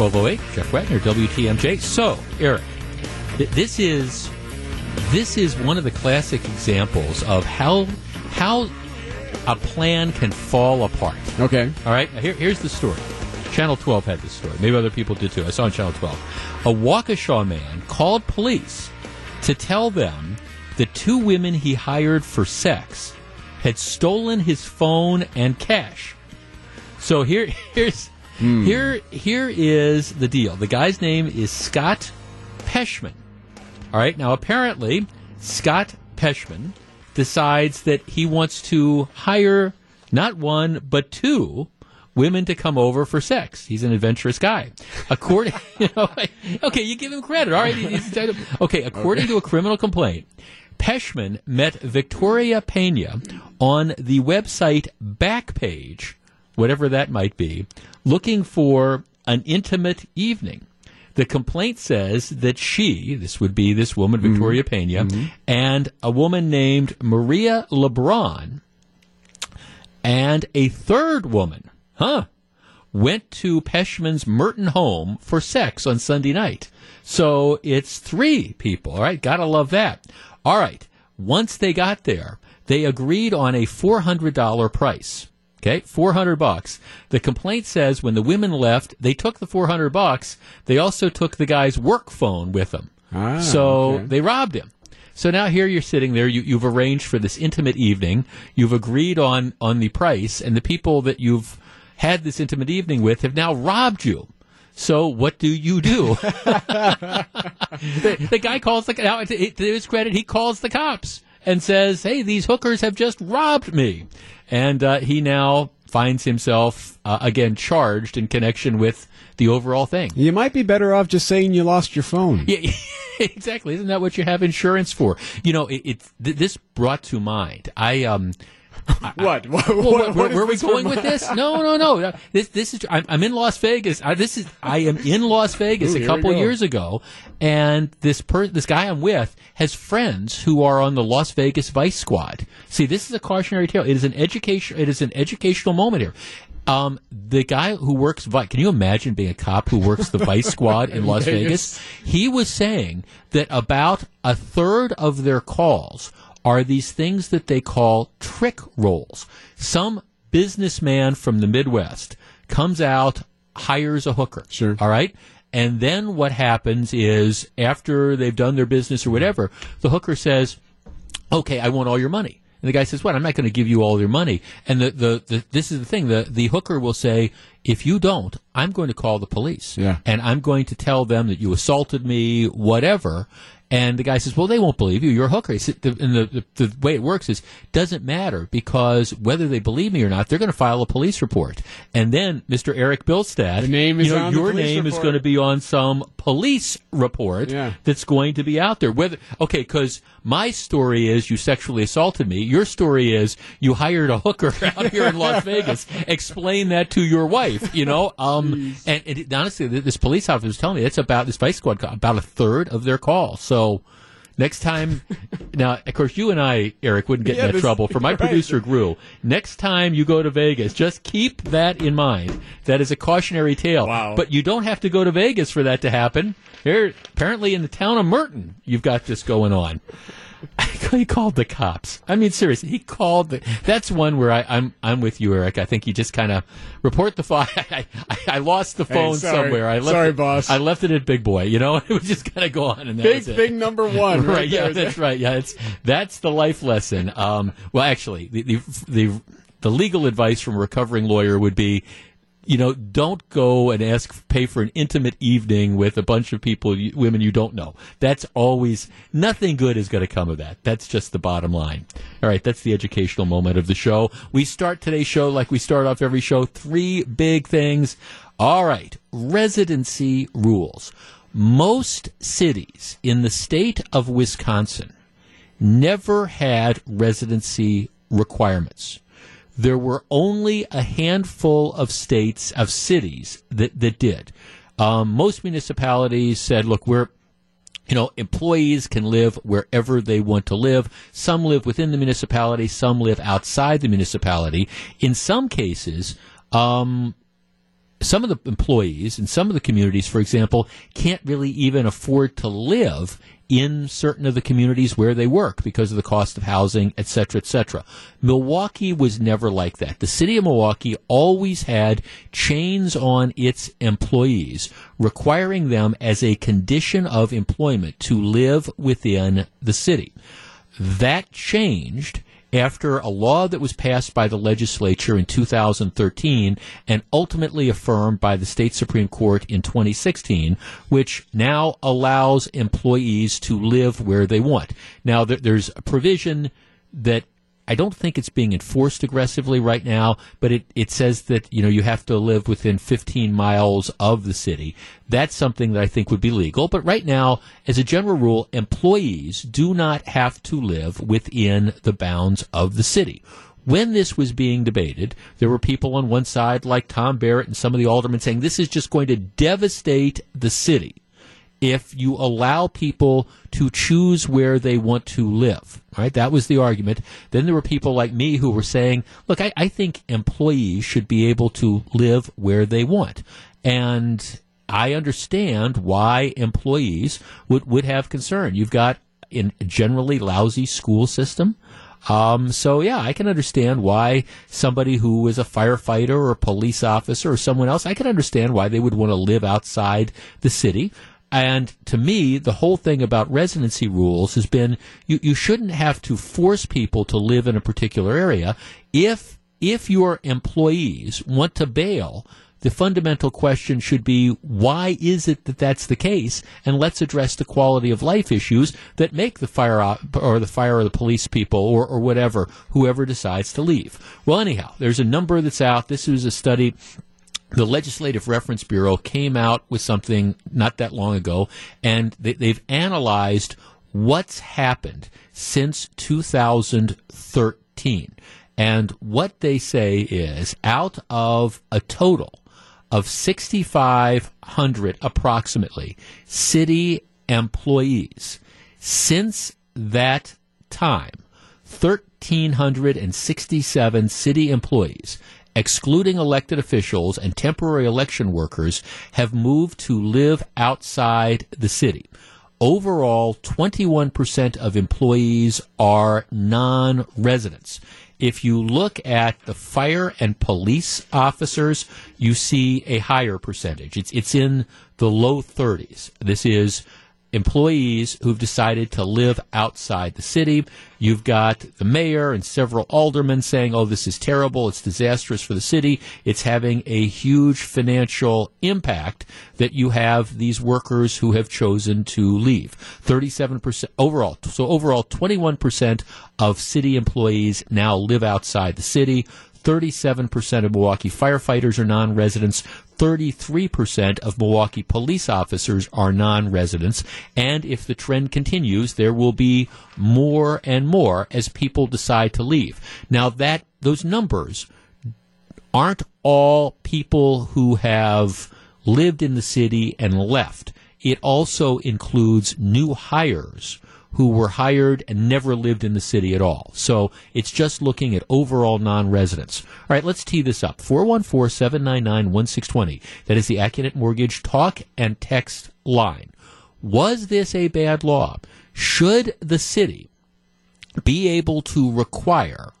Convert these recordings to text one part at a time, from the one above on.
1208, Jeff Wagner, WTMJ. So, Eric, th- this is this is one of the classic examples of how how a plan can fall apart. Okay. All right, now here, here's the story. Channel 12 had this story. Maybe other people did too. I saw on Channel 12. A Waukesha man called police to tell them the two women he hired for sex had stolen his phone and cash. So here, here's Hmm. here here is the deal. The guy's name is Scott Peshman. All right. Now, apparently, Scott Peshman decides that he wants to hire not one but two women to come over for sex. He's an adventurous guy. According, you know, okay, you give him credit. All right. okay. According to a criminal complaint, Peshman met Victoria Pena on the website Backpage, whatever that might be, looking for an intimate evening. The complaint says that she, this would be this woman, mm-hmm. Victoria Pena, mm-hmm. and a woman named Maria LeBron, and a third woman, huh, went to Peshman's Merton home for sex on Sunday night. So it's three people, all right? Gotta love that. All right. Once they got there, they agreed on a $400 price. Okay, 400 bucks. The complaint says when the women left, they took the 400 bucks. They also took the guy's work phone with them. Ah, so okay. they robbed him. So now here you're sitting there. You, you've arranged for this intimate evening. You've agreed on on the price, and the people that you've had this intimate evening with have now robbed you. So what do you do? the, the guy calls the now to his credit, he calls the cops and says, "Hey, these hookers have just robbed me," and uh, he now finds himself uh, again charged in connection with the overall thing. You might be better off just saying you lost your phone. Yeah, exactly. Isn't that what you have insurance for? You know, it, it th- this brought to mind. I um. What? What, Well, what- where, where are we going with this? No, no, no. This, this is. I'm, I'm in Las Vegas. I, this is. I am in Las Vegas Ooh, a couple years ago, and this per, this guy I'm with has friends who are on the Las Vegas Vice Squad. See, this is a cautionary tale. It is an education. It is an educational moment here. Um, the guy who works, Vi- can you imagine being a cop who works the Vice Squad in Las Vegas. Vegas? He was saying that about a third of their calls are these things that they call trick rolls. Some businessman from the Midwest comes out, hires a hooker. Sure. All right. And then what happens is after they've done their business or whatever, the hooker says, okay, I want all your money. And the guy says, "What? I'm not going to give you all your money." And the, the, the this is the thing: the the hooker will say, "If you don't, I'm going to call the police, Yeah. and I'm going to tell them that you assaulted me, whatever." And the guy says, "Well, they won't believe you. You're a hooker." He said, the, and the, the the way it works is doesn't matter because whether they believe me or not, they're going to file a police report. And then Mr. Eric Bilstad, The name is you know, on your name is going to be on some police report Yeah. that's going to be out there. Whether okay, because my story is you sexually assaulted me. Your story is you hired a hooker out here in Las Vegas. Explain that to your wife. You know, um, and, and honestly, this police officer was telling me it's about this vice squad call, about a third of their call. So. Next time, now of course you and I, Eric, wouldn't get Yeah, in that trouble. For my right. producer Gru, next time you go to Vegas, just keep that in mind. That is a cautionary tale. Wow. But you don't have to go to Vegas for that to happen. Here, apparently in the town of Merton, you've got this going on. he called the cops. I mean, seriously, he called the. That's one where I, I'm I'm with you, Eric. I think you just kind of report the phone. I, I, I lost the phone sorry. somewhere. I left Sorry, it, boss. I left it at Big Boy. You know, it was just kind of go on, and that Big thing number one. Right, right, yeah, that's right. Yeah, it's that's the life lesson. Um, well, actually, the, the the the legal advice from a recovering lawyer would be, you know, don't go and ask pay for an intimate evening with a bunch of people, women you don't know. That's always nothing good is going to come of that. That's just the bottom line. All right, that's the educational moment of the show. We start today's show like we start off every show. Three big things. All right, residency rules. Most cities in the state of Wisconsin never had residency requirements. There were only a handful of states, of cities that, that did. Um, most municipalities said, look, we're, you know, employees can live wherever they want to live. Some live within the municipality, some live outside the municipality. In some cases, um, some of the employees in some of the communities, for example, can't really even afford to live in certain of the communities where they work because of the cost of housing, et cetera, et cetera. Milwaukee was never like that. The city of Milwaukee always had chains on its employees requiring them as a condition of employment to live within the city. That changed after a law that was passed by the legislature in 2013 and ultimately affirmed by the state Supreme Court in 2016, which now allows employees to live where they want. Now, there's a provision that I don't think it's being enforced aggressively right now, but it, it says that, you know, you have to live within 15 miles of the city. That's something that I think would be legal. But right now, as a general rule, employees do not have to live within the bounds of the city when this was being debated, there were people on one side like Tom Barrett and some of the aldermen saying this is just going to devastate the city if you allow people to choose where they want to live. Right? That was the argument. Then there were people like me who were saying, look, I, I think employees should be able to live where they want. And I understand why employees would, would have concern. You've got a generally lousy school system. Um, so yeah, I can understand why somebody who is a firefighter or a police officer or someone else, I can understand why they would want to live outside the city. And to me, the whole thing about residency rules has been you, you shouldn't have to force people to live in a particular area. If, if your employees want to bail, the fundamental question should be why is it that that's the case? And let's address the quality of life issues that make the fire op- or the fire or the police people or, or whatever, whoever decides to leave. Well, anyhow, there's a number that's out. This was a study the Legislative Reference Bureau came out with something not that long ago, and they, have analyzed what's happened since 2013. And what they say is out of a total of 6,500 approximately city employees, since that time, 1,367 city employees excluding elected officials and temporary election workers, have moved to live outside the city. Overall, 21% of employees are non residents. If you look at the fire and police officers, you see a higher percentage. It's, it's in the low 30s. This is employees who've decided to live outside the city. You've got the mayor and several aldermen saying, oh, this is terrible. It's disastrous for the city. It's having a huge financial impact that you have these workers who have chosen to leave. 37% overall. So overall, 21% of city employees now live outside the city. 37% of Milwaukee firefighters are non residents. 33% of Milwaukee police officers are non residents. And if the trend continues, there will be more and more as people decide to leave. Now, that those numbers aren't all people who have lived in the city and left. It also includes new hires who were hired and never lived in the city at all. So it's just looking at overall non residents. All right, let's tee this up 414 799 1620. That is the Accunet Mortgage talk and text line. Was this a bad law? Should the city be able to require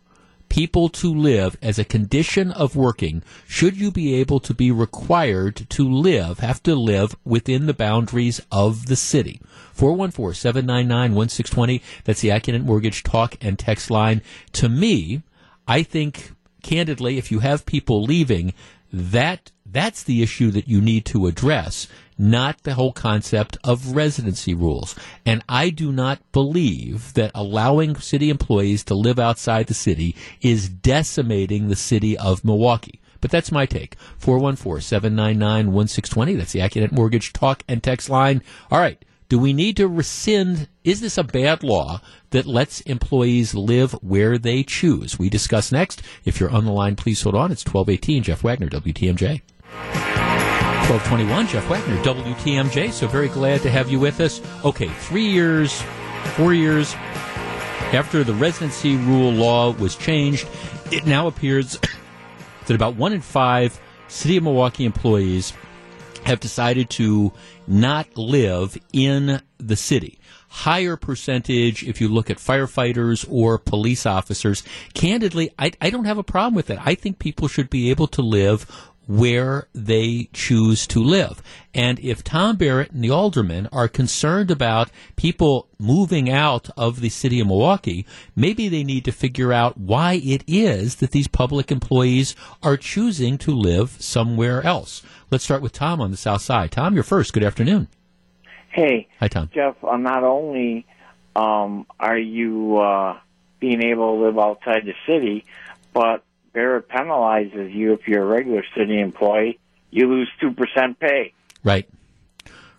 people to live as a condition of working, should you be able to be required to live, have to live within the boundaries of the city? 414 799 1620. That's the Accunet Mortgage talk and text line. To me, I think, candidly, if you have people leaving, that that's the issue that you need to address, not the whole concept of residency rules. And I do not believe that allowing city employees to live outside the city is decimating the city of Milwaukee. But that's my take. 414 799 1620. That's the Accunet Mortgage talk and text line. All right. Do we need to rescind? Is this a bad law that lets employees live where they choose? We discuss next. If you're on the line, please hold on. It's 1218. Jeff Wagner, WTMJ. 1221, Jeff Wagner, WTMJ. So very glad to have you with us. Okay, three years, four years after the residency rule law was changed, it now appears that about one in five City of Milwaukee employees have decided to not live in the city. Higher percentage if you look at firefighters or police officers. Candidly, I, I don't have a problem with that. I think people should be able to live where they choose to live. And if Tom Barrett and the aldermen are concerned about people moving out of the city of Milwaukee, maybe they need to figure out why it is that these public employees are choosing to live somewhere else. Let's start with Tom on the south side. Tom, you're first. Good afternoon. Hey, Hi, Tom. Jeff. Uh, not only um, are you uh, being able to live outside the city, but Barrett penalizes you if you're a regular city employee. You lose two percent pay. Right.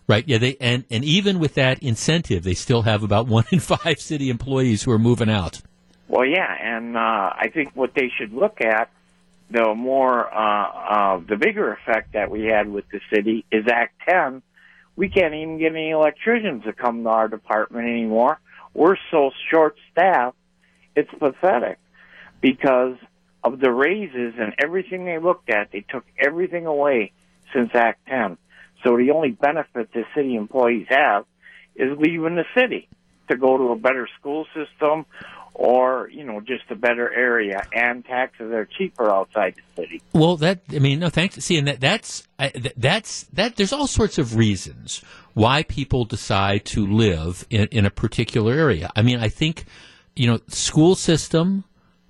Right. Yeah. They and and even with that incentive, they still have about one in five city employees who are moving out. Well, yeah, and uh, I think what they should look at, the more uh, uh, the bigger effect that we had with the city is Act Ten. We can't even get any electricians to come to our department anymore. We're so short staffed, it's pathetic because of the raises and everything they looked at. They took everything away since Act Ten. So the only benefit the city employees have is leaving the city to go to a better school system or, you know, just a better area and taxes are cheaper outside the city. Well, that I mean, no thanks. See, and that that's that's that. There's all sorts of reasons why people decide to live in, in a particular area. I mean, I think you know, school system,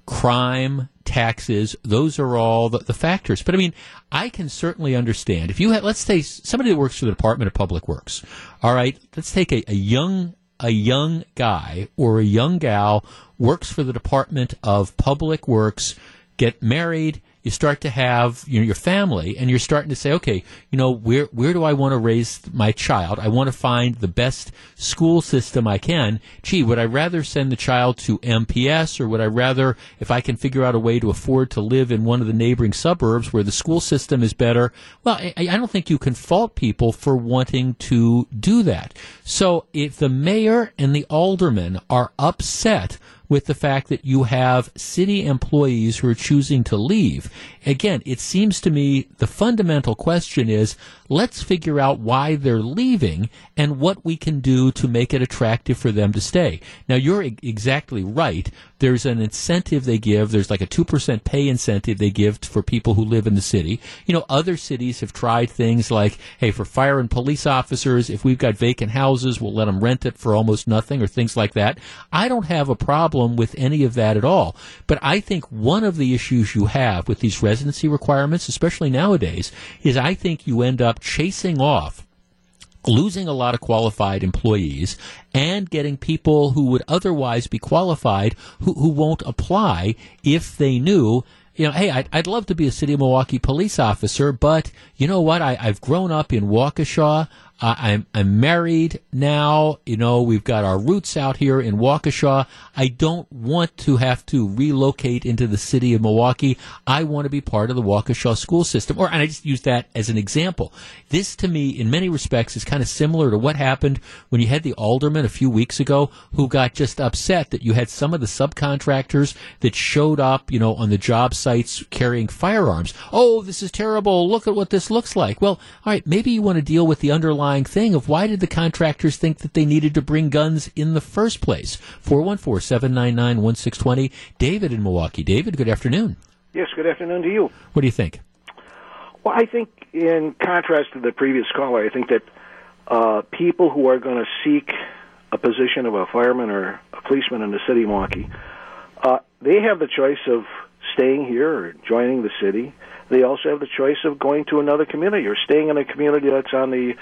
crime, taxes. Those are all the, the factors. But I mean, I can certainly understand if you had, let's say, somebody that works for the Department of Public Works. All right, let's take a, a young a young guy or a young gal works for the Department of Public Works, get married, you start to have you know, your family, and you're starting to say, okay, you know, where where do I want to raise my child? I want to find the best school system I can. Gee, would I rather send the child to MPS, or would I rather, if I can figure out a way to afford to live in one of the neighboring suburbs where the school system is better? Well, I, I don't think you can fault people for wanting to do that. So if the mayor and the aldermen are upset with the fact that you have city employees who are choosing to leave. Again, it seems to me the fundamental question is let's figure out why they're leaving and what we can do to make it attractive for them to stay. Now, you're exactly right. There's an incentive they give. There's like a 2% pay incentive they give for people who live in the city. You know, other cities have tried things like, hey, for fire and police officers, if we've got vacant houses, we'll let them rent it for almost nothing or things like that. I don't have a problem with any of that at all. But I think one of the issues you have with these residency requirements, especially nowadays, is I think you end up chasing off losing a lot of qualified employees and getting people who would otherwise be qualified who, who won't apply if they knew you know, hey, I'd, I'd love to be a city of Milwaukee police officer, but you know what? I, I've grown up in Waukesha. Uh, I'm I'm married now. You know, we've got our roots out here in Waukesha. I don't want to have to relocate into the city of Milwaukee. I want to be part of the Waukesha school system. Or, and I just use that as an example. This, to me, in many respects, is kind of similar to what happened when you had the alderman a few weeks ago who got just upset that you had some of the subcontractors that showed up, you know, on the job sites carrying firearms. Oh, this is terrible. Look at what this looks like. Well, all right, maybe you want to deal with the underlying thing of why did the contractors think that they needed to bring guns in the first place? 414 799 1620. David in Milwaukee. David, good afternoon. Yes, good afternoon to you. What do you think? Well, I think, in contrast to the previous caller, I think that uh, people who are going to seek a position of a fireman or a policeman in the city of Milwaukee, uh, they have the choice of staying here or joining the city. They also have the choice of going to another community or staying in a community that's on the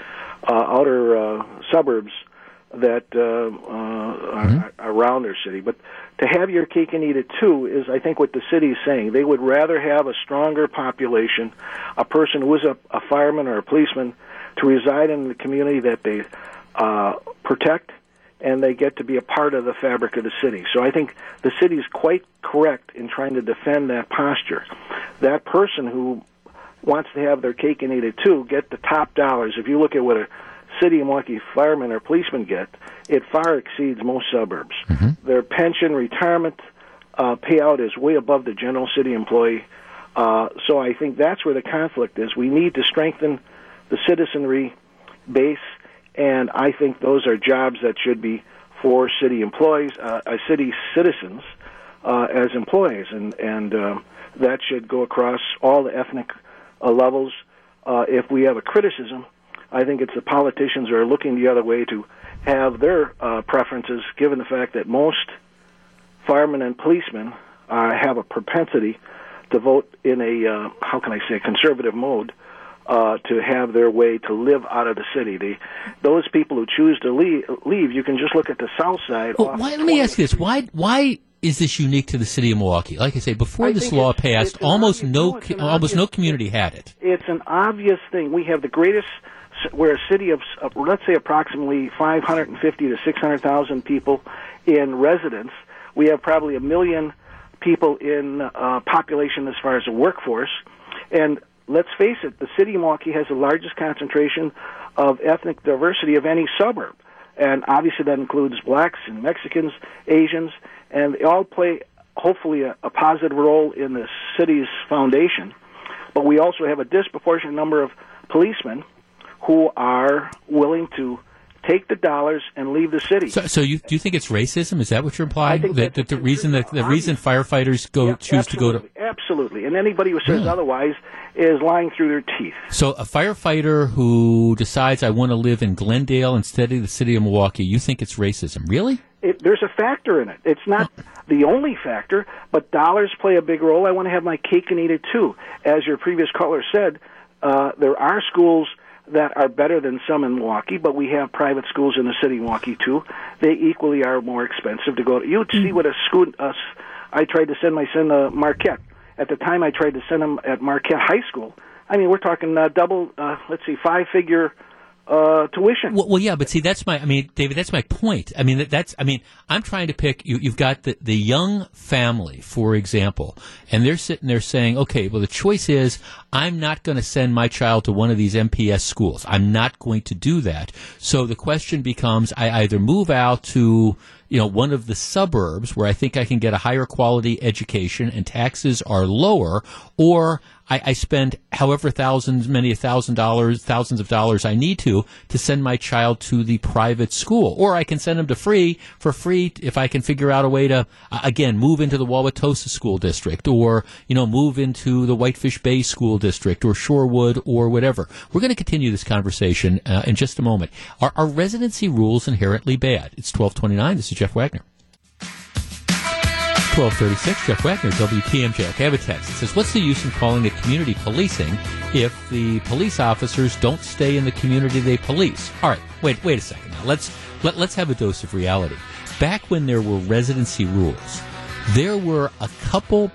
uh, outer uh, suburbs that uh, uh, mm-hmm. are around their city. But to have your cake and eat it too is, I think, what the city is saying. They would rather have a stronger population, a person who is a, a fireman or a policeman, to reside in the community that they uh, protect and they get to be a part of the fabric of the city. So I think the city is quite correct in trying to defend that posture. That person who wants to have their cake and eat it too get the top dollars. If you look at what a city of Milwaukee fireman or policeman get, it far exceeds most suburbs. Mm-hmm. Their pension, retirement uh, payout is way above the general city employee. Uh, so I think that's where the conflict is. We need to strengthen the citizenry base, and I think those are jobs that should be for city employees, uh, uh, city citizens uh, as employees, and and um, that should go across all the ethnic uh, levels. Uh, if we have a criticism, I think it's the politicians who are looking the other way to have their uh, preferences, given the fact that most firemen and policemen uh, have a propensity to vote in a uh, how can I say conservative mode. Uh, to have their way to live out of the city, the those people who choose to leave, leave you can just look at the south side. Well, why, let me ask you this: Why, why is this unique to the city of Milwaukee? Like I say, before I this law it's- passed, it's almost obvious- no, no, it's co- an almost no community had it. it's an obvious thing. We have the greatest. We're a city of, of let's say, approximately 550 to 600,000 people in residence. We have probably a million people in uh, population as far as the workforce, and let's face it, the city of Milwaukee has the largest concentration of ethnic diversity of any suburb, and obviously that includes blacks and Mexicans, Asians, and they all play hopefully a, a positive role in the city's foundation but we also have a disproportionate number of policemen who are willing to take the dollars and leave the city. So, so you do you think it's racism? Is that what you're implying? Think that, that the reason that the reason firefighters go Yeah, choose to go to absolutely, and anybody who says otherwise is lying through their teeth. so a firefighter who decides I want to live in Glendale instead of the city of Milwaukee, you think it's racism? Really? It, there's a factor in it. It's not the only factor, but dollars play a big role. I want to have my cake and eat it too. As your previous caller said, uh, there are schools that are better than some in Milwaukee, but we have private schools in the city of Milwaukee too. They equally are more expensive to go to. You'd see what a school. Uh, I tried to send my son to Marquette. At the time, I tried to send him at Marquette High School. I mean, we're talking uh, double. Uh, let's see, five-figure uh, tuition. Well, well, yeah, but see, that's my. I mean, David, that's my point. I mean, that, that's. I mean, I'm trying to pick. You, you've got the the young family, for example, and they're sitting there saying, "Okay, well, the choice is I'm not going to send my child to one of these MPS schools. I'm not going to do that." So the question becomes: I either move out to you know one of the suburbs where I think I can get a higher quality education and taxes are lower, or I, I spend however thousands, many a thousand dollars, thousands of dollars I need to to send my child to the private school, or I can send them to free for free if I can figure out a way to again move into the Wauwatosa school district, or you know move into the Whitefish Bay school district, or Shorewood, or whatever. We're going to continue this conversation uh, in just a moment. Are, are residency rules inherently bad? It's twelve twenty nine. This is Jeff Wagner. 1236, Jeff Wagner, WTMJ. I have a text. It says, What's the use in calling it community policing if the police officers don't stay in the community they police? All right, wait, wait a second now. Let's, let, let's have a dose of reality. Back when there were residency rules, there were a couple,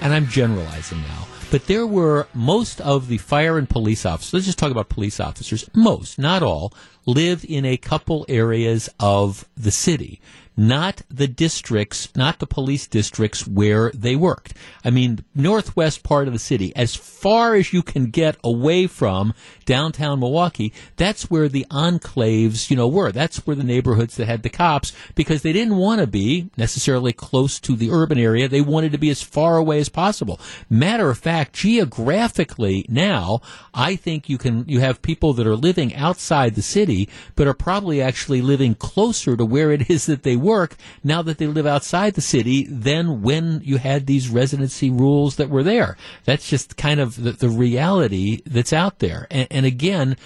and I'm generalizing now, but there were most of the fire and police officers, let's just talk about police officers, most, not all, lived in a couple areas of the city not the districts, not the police districts where they worked. I mean, northwest part of the city, as far as you can get away from downtown Milwaukee, that's where the enclaves, you know, were. That's where the neighborhoods that had the cops because they didn't want to be necessarily close to the urban area. They wanted to be as far away as possible. Matter of fact, geographically now, I think you can, you have people that are living outside the city, but are probably actually living closer to where it is that they work now that they live outside the city than when you had these residency rules that were there. That's just kind of the, the reality that's out there. And, and again,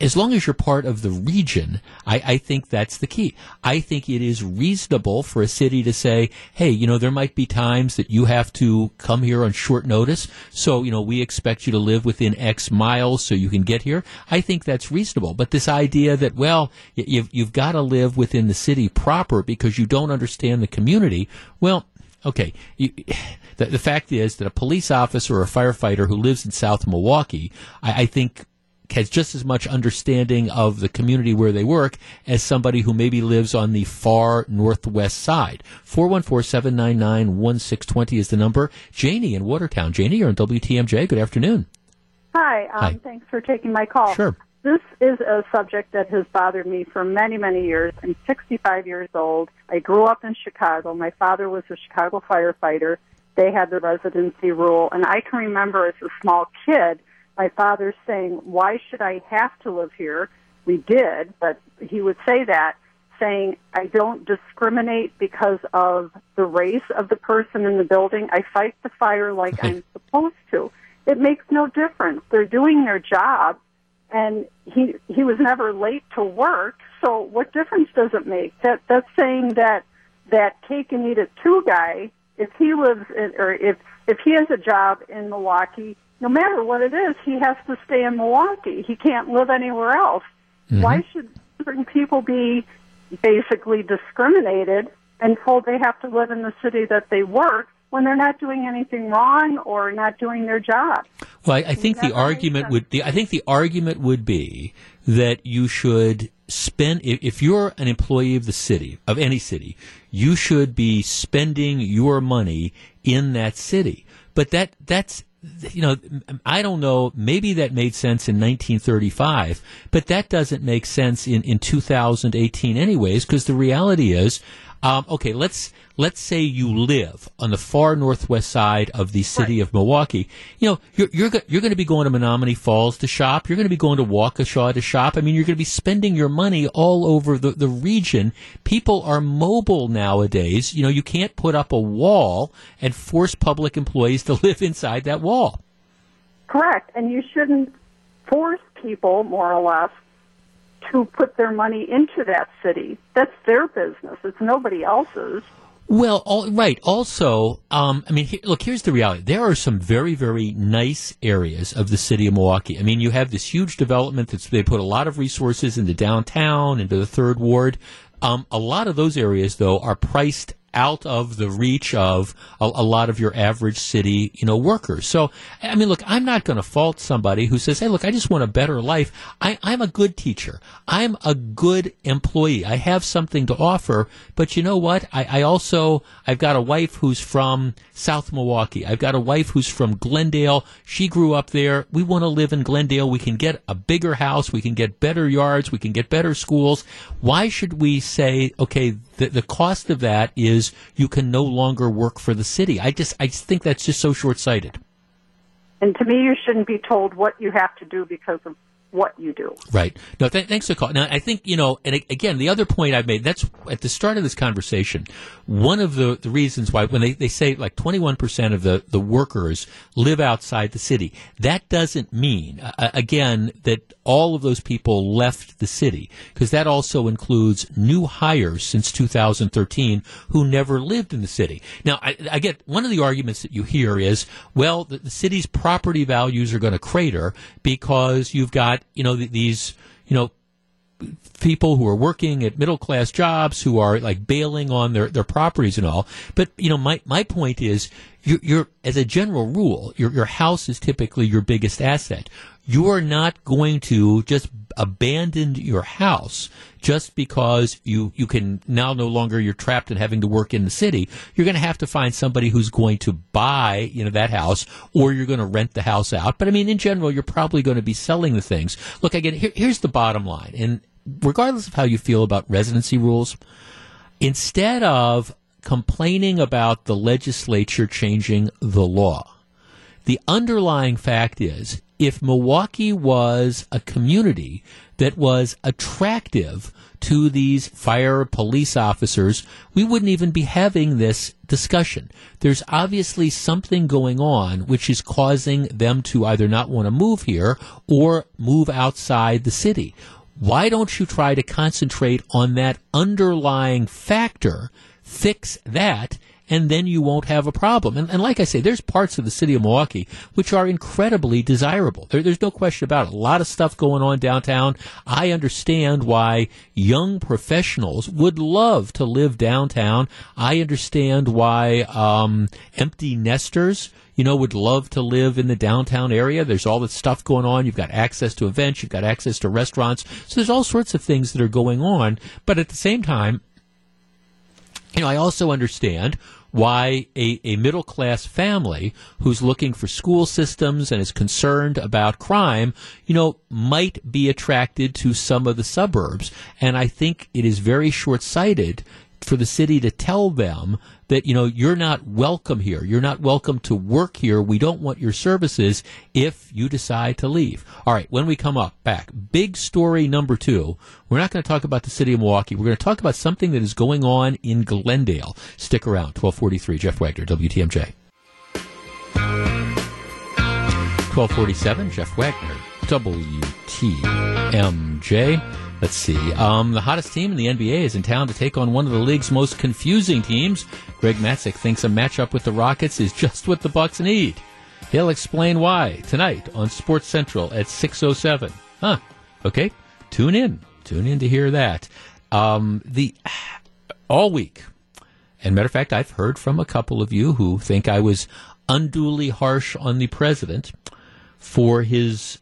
as long as you're part of the region, I, I think that's the key. I think it is reasonable for a city to say, hey, you know, there might be times that you have to come here on short notice. So, you know, we expect you to live within X miles so you can get here. I think that's reasonable. But this idea that, well, you've, you've got to live within the city proper because you don't understand the community, well, Okay, you, the, the fact is that a police officer or a firefighter who lives in South Milwaukee, I, I think has just as much understanding of the community where they work as somebody who maybe lives on the far northwest side. 414-799-1620 is the number. Janie in Watertown. Janie, you're on WTMJ. Good afternoon. Hi, um, Hi. thanks for taking my call. Sure. This is a subject that has bothered me for many, many years. I'm 65 years old. I grew up in Chicago. My father was a Chicago firefighter. they had the residency rule. And I can remember as a small kid, my father saying, Why should I have to live here? We did, but he would say that, saying, I don't discriminate because of the race of the person in the building. I fight the fire like I'm supposed to. It makes no difference. They're doing their job and he he was never late to work. So what difference does it make? That that's saying that that cake and eat it too guy, if he lives in, or if if he has a job in Milwaukee, no matter what it is, he has to stay in Milwaukee. He can't live anywhere else. Mm-hmm. Why should certain people be basically discriminated and told they have to live in the city that they work when they're not doing anything wrong or not doing their job? Well, I, I think the argument sense. would the, I think the argument would be that you should spend if, if you're an employee of the city of any city, you should be spending your money in that city. But that that's you know I don't know maybe that made sense in 1935, but that doesn't make sense in in 2018 anyways because the reality is um, okay, let's let's say you live on the far northwest side of the city of Milwaukee. You know, you're you're, go- you're going to be going to Menomonee Falls to shop. You're going to be going to Waukesha to shop. I mean, you're going to be spending your money all over the, the region. People are mobile nowadays. You know, you can't put up a wall and force public employees to live inside that wall. Correct. And you shouldn't force people, more or less, to put their money into that city. That's their business. It's nobody else's. Well, all, right. Also, um, I mean, he, look, here's the reality. There are some very, very nice areas of the city of Milwaukee. I mean, you have this huge development that's, they put a lot of resources into downtown, into the third ward. Um, a lot of those areas, though, are priced out of the reach of a, a lot of your average city, you know, workers. So, I mean, look, I'm not going to fault somebody who says, "Hey, look, I just want a better life. I, I'm a good teacher. I'm a good employee. I have something to offer." But you know what? I, I also I've got a wife who's from South Milwaukee. I've got a wife who's from Glendale. She grew up there. We want to live in Glendale. We can get a bigger house. We can get better yards. We can get better schools. Why should we say, okay, the, the cost of that is you can no longer work for the city? I just, I think that's just so short sighted. And to me, you shouldn't be told what you have to do because of what you do. Right. No, th- thanks for calling. Now, I think, you know, and again, the other point I've made, that's at the start of this conversation, one of the, the reasons why, when they, they say like 21% of the, the workers live outside the city, that doesn't mean, uh, again, that all of those people left the city, because that also includes new hires since 2013 who never lived in the city. Now, I, I get one of the arguments that you hear is, well, the, the city's property values are going to crater because you've got, you know, th- these, you know, people who are working at middle class jobs who are like bailing on their, their properties and all. But you know, my my point is, you're, you're as a general rule, your your house is typically your biggest asset. You are not going to just abandon your house just because you you can now no longer you're trapped in having to work in the city. You're going to have to find somebody who's going to buy you know that house, or you're going to rent the house out. But I mean, in general, you're probably going to be selling the things. Look, again, here, here's the bottom line, and regardless of how you feel about residency rules, instead of complaining about the legislature changing the law, the underlying fact is if Milwaukee was a community that was attractive to these fire police officers, we wouldn't even be having this discussion. There's obviously something going on which is causing them to either not want to move here or move outside the city. Why don't you try to concentrate on that underlying factor, fix that, and then you won't have a problem. And, and like I say, there's parts of the city of Milwaukee which are incredibly desirable. There, there's no question about it. A lot of stuff going on downtown. I understand why young professionals would love to live downtown. I understand why um, empty nesters you know, would love to live in the downtown area. There's all this stuff going on. You've got access to events. You've got access to restaurants. So there's all sorts of things that are going on. But at the same time, you know, I also understand why a, a middle class family who's looking for school systems and is concerned about crime, you know, might be attracted to some of the suburbs. And I think it is very short sighted for the city to tell them that you know you're not welcome here. You're not welcome to work here. We don't want your services if you decide to leave. All right when we come up back. Big story number 2 we're not going to talk about the city of Milwaukee. We're going to talk about something that is going on in Glendale. Stick around. 1243 Jeff Wagner WTMJ 1247 Jeff Wagner WTMJ Let's see. Um, the hottest team in the NBA is in town to take on one of the league's most confusing teams. Greg Matzek thinks a matchup with the Rockets is just what the Bucks need. He'll explain why tonight on Sports Central at 6:07. Huh. Okay. Tune in. Tune in to hear that. Um, the all week. And matter of fact, I've heard from a couple of you who think I was unduly harsh on the president for his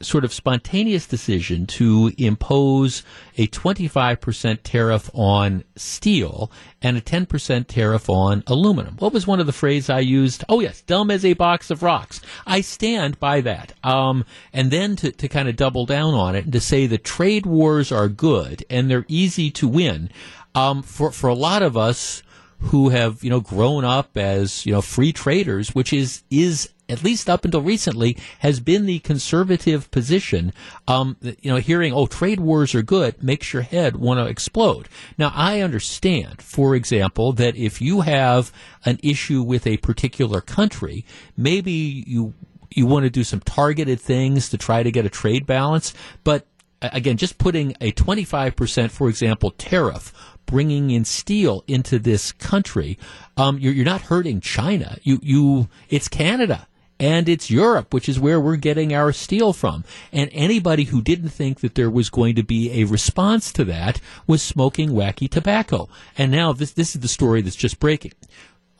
sort of spontaneous decision to impose a 25% tariff on steel and a 10% tariff on aluminum. What was one of the phrases I used? Oh, yes, dumb as a box of rocks. I stand by that. Um, and then to, to kind of double down on it and to say the trade wars are good and they're easy to win. Um, for, for a lot of us, who have you know grown up as you know free traders, which is is at least up until recently, has been the conservative position. Um, you know, hearing, oh, trade wars are good makes your head want to explode. Now, I understand, for example, that if you have an issue with a particular country, maybe you you want to do some targeted things to try to get a trade balance, but again, just putting a 25%, for example, tariff bringing in steel into this country, um, you're, you're, not hurting China. You, you, it's Canada and it's Europe, which is where we're getting our steel from. And anybody who didn't think that there was going to be a response to that was smoking wacky tobacco. And now this this is the story that's just breaking.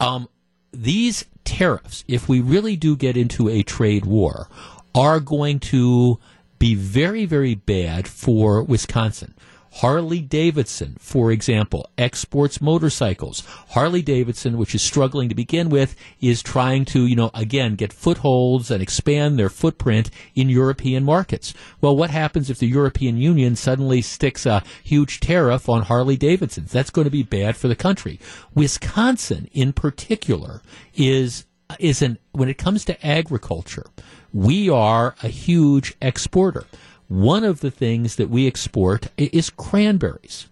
Um, these tariffs, if we really do get into a trade war, are going to be very, very bad for Wisconsin. Harley Davidson, for example, exports motorcycles. Harley Davidson, which is struggling to begin with, is trying to, you know, again, get footholds and expand their footprint in European markets. Well, what happens if the European Union suddenly sticks a huge tariff on Harley Davidsons? That's going to be bad for the country. Wisconsin, in particular, is is an when it comes to agriculture, we are a huge exporter. One of the things that we export is cranberries.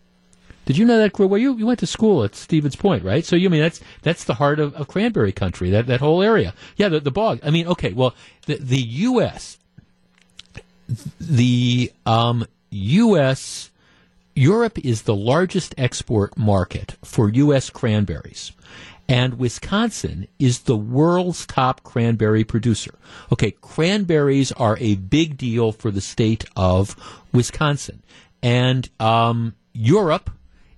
Did you know that? Well, you, you went to school at Stevens Point, right? So you I mean that's that's the heart of, of cranberry country. That that whole area. Yeah, the, the bog. I mean, okay. Well, the the U.S. The um, U.S. Europe is the largest export market for U.S. cranberries and Wisconsin is the world's top cranberry producer. Okay, cranberries are a big deal for the state of Wisconsin, and um, Europe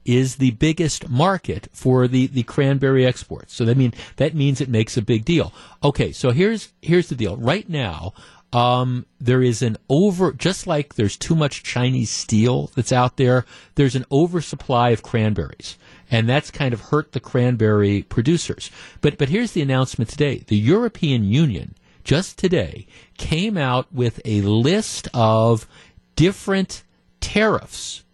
is the biggest market for the, the cranberry exports. So that mean that means it makes a big deal. Okay, so here's here's the deal. Right now, um, there is an over, just like there's too much Chinese steel that's out there, there's an oversupply of cranberries and that's kind of hurt the cranberry producers. But but here's the announcement today: the European Union just today came out with a list of different tariffs,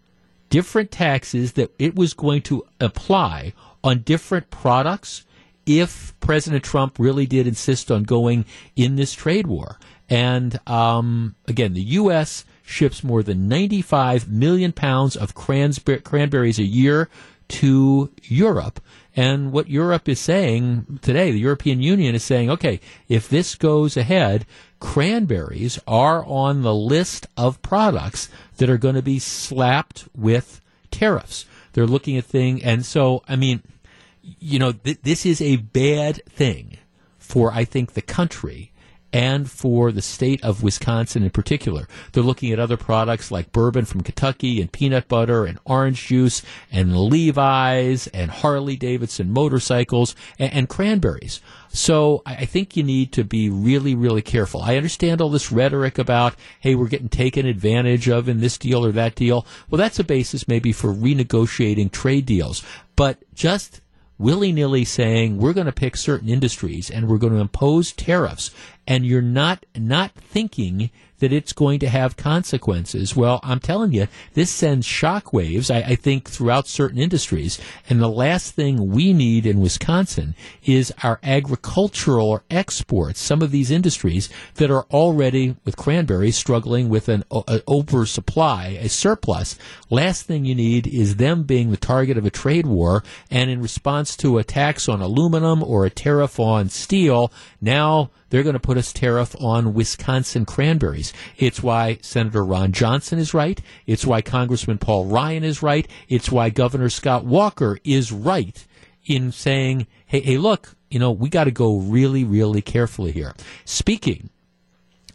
different taxes that it was going to apply on different products if President Trump really did insist on going in this trade war. And um, again, the U.S. ships more than 95 million pounds of cranberries a year to Europe. And what Europe is saying today, the European Union is saying, okay, if this goes ahead, cranberries are on the list of products that are going to be slapped with tariffs. They're looking at things, and so, I mean, you know, th- this is a bad thing for, I think, the country and for the state of Wisconsin in particular. They're looking at other products like bourbon from Kentucky and peanut butter and orange juice and Levi's and Harley Davidson motorcycles and, and cranberries. So I think you need to be really, really careful. I understand all this rhetoric about, hey, we're getting taken advantage of in this deal or that deal. Well, that's a basis maybe for renegotiating trade deals. But just willy nilly saying we're going to pick certain industries and we're going to impose tariffs and you're not not thinking that it's going to have consequences. Well, I'm telling you, this sends shockwaves, I, I think, throughout certain industries. And the last thing we need in Wisconsin is our agricultural exports, some of these industries that are already, with cranberries, struggling with an, an oversupply, a surplus. Last thing you need is them being the target of a trade war. And in response to a tax on aluminum or a tariff on steel, now they're going to put a tariff on Wisconsin cranberries. It's why Senator Ron Johnson is right. It's why Congressman Paul Ryan is right. It's why Governor Scott Walker is right in saying, hey, hey, look, you know, we got to go really, really carefully here. Speaking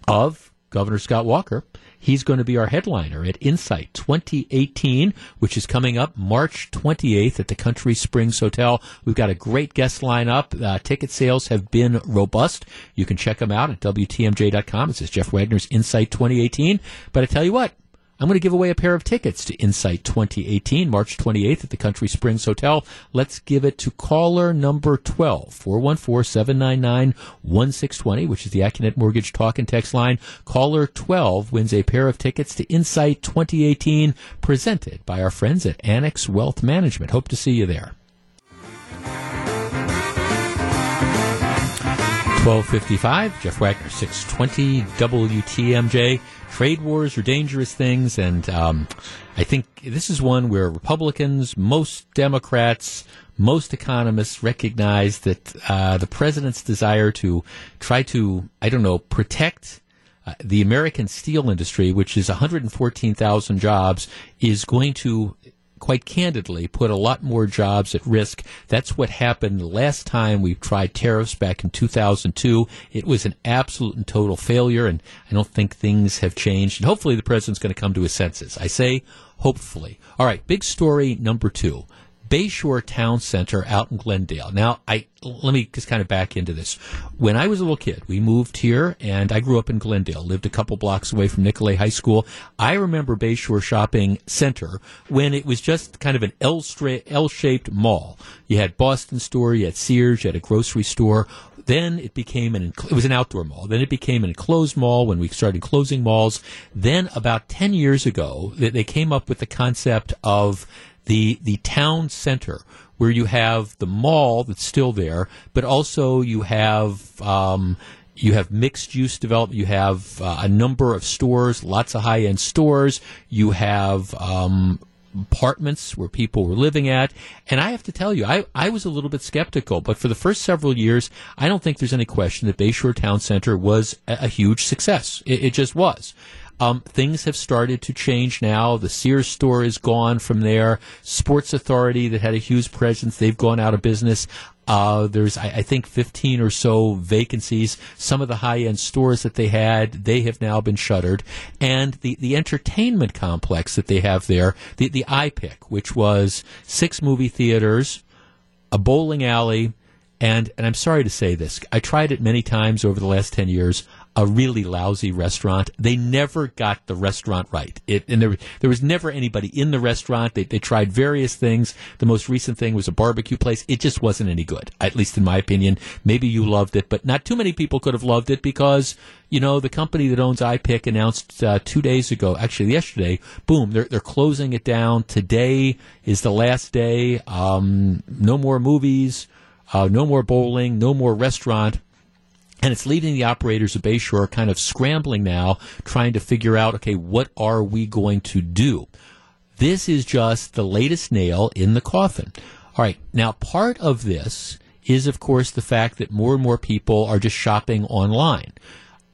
of Governor Scott Walker, He's going to be our headliner at Insight 2018, which is coming up March 28th at the Country Springs Hotel. We've got a great guest lineup. Uh, ticket sales have been robust. You can check them out at WTMJ.com. It says Jeff Wagner's Insight 2018. But I tell you what, I'm going to give away a pair of tickets to Insight 2018, March 28th at the Country Springs Hotel. Let's give it to caller number 12, 414-799-1620, which is the Accunet Mortgage Talk and Text line. Caller 12 wins a pair of tickets to Insight 2018, presented by our friends at Annex Wealth Management. Hope to see you there. 1255, Jeff Wagner, 620 WTMJ. Trade wars are dangerous things, and um, I think this is one where Republicans, most Democrats, most economists recognize that uh, the president's desire to try to, I don't know, protect uh, the American steel industry, which is 114,000 jobs, is going to quite candidly, put a lot more jobs at risk. That's what happened last time we tried tariffs back in 2002. It was an absolute and total failure, and I don't think things have changed. And hopefully the president's going to come to his senses. I say hopefully. All right, big story number two. Bayshore Town Center out in Glendale. Now, I let me just kind of back into this. When I was a little kid, we moved here, and I grew up in Glendale, lived a couple blocks away from Nicolet High School. I remember Bayshore Shopping Center when it was just kind of an L-shaped mall. You had Boston store, you had Sears, you had a grocery store. Then it became an it was an outdoor mall. Then it became an enclosed mall when we started closing malls. Then about ten years ago, they came up with the concept of the the town center where you have the mall that's still there, but also you have um, you have mixed use development. You have uh, a number of stores, lots of high end stores. You have um, apartments where people were living at. And I have to tell you, I, I was a little bit skeptical, but for the first several years, I don't think there's any question that Bayshore Town Center was a, a huge success. It, it just was. Um, things have started to change now. The Sears store is gone from there. Sports Authority, that had a huge presence, they've gone out of business. Uh, there's, I, I, think, 15 or so vacancies. Some of the high end stores that they had, they have now been shuttered. And the, the entertainment complex that they have there, the, the iPic, which was six movie theaters, a bowling alley, and, and I'm sorry to say this, I tried it many times over the last 10 years a really lousy restaurant. They never got the restaurant right. It, and there, there was never anybody in the restaurant. They, they tried various things. The most recent thing was a barbecue place. It just wasn't any good, at least in my opinion. Maybe you loved it, but not too many people could have loved it because, you know, the company that owns iPic announced uh, two days ago, actually yesterday, boom, they're, they're closing it down. Today is the last day. Um, no more movies, uh, no more bowling, no more restaurant and it's leaving the operators of Bayshore kind of scrambling now, trying to figure out, okay, what are we going to do? This is just the latest nail in the coffin. All right. Now, part of this is, of course, the fact that more and more people are just shopping online.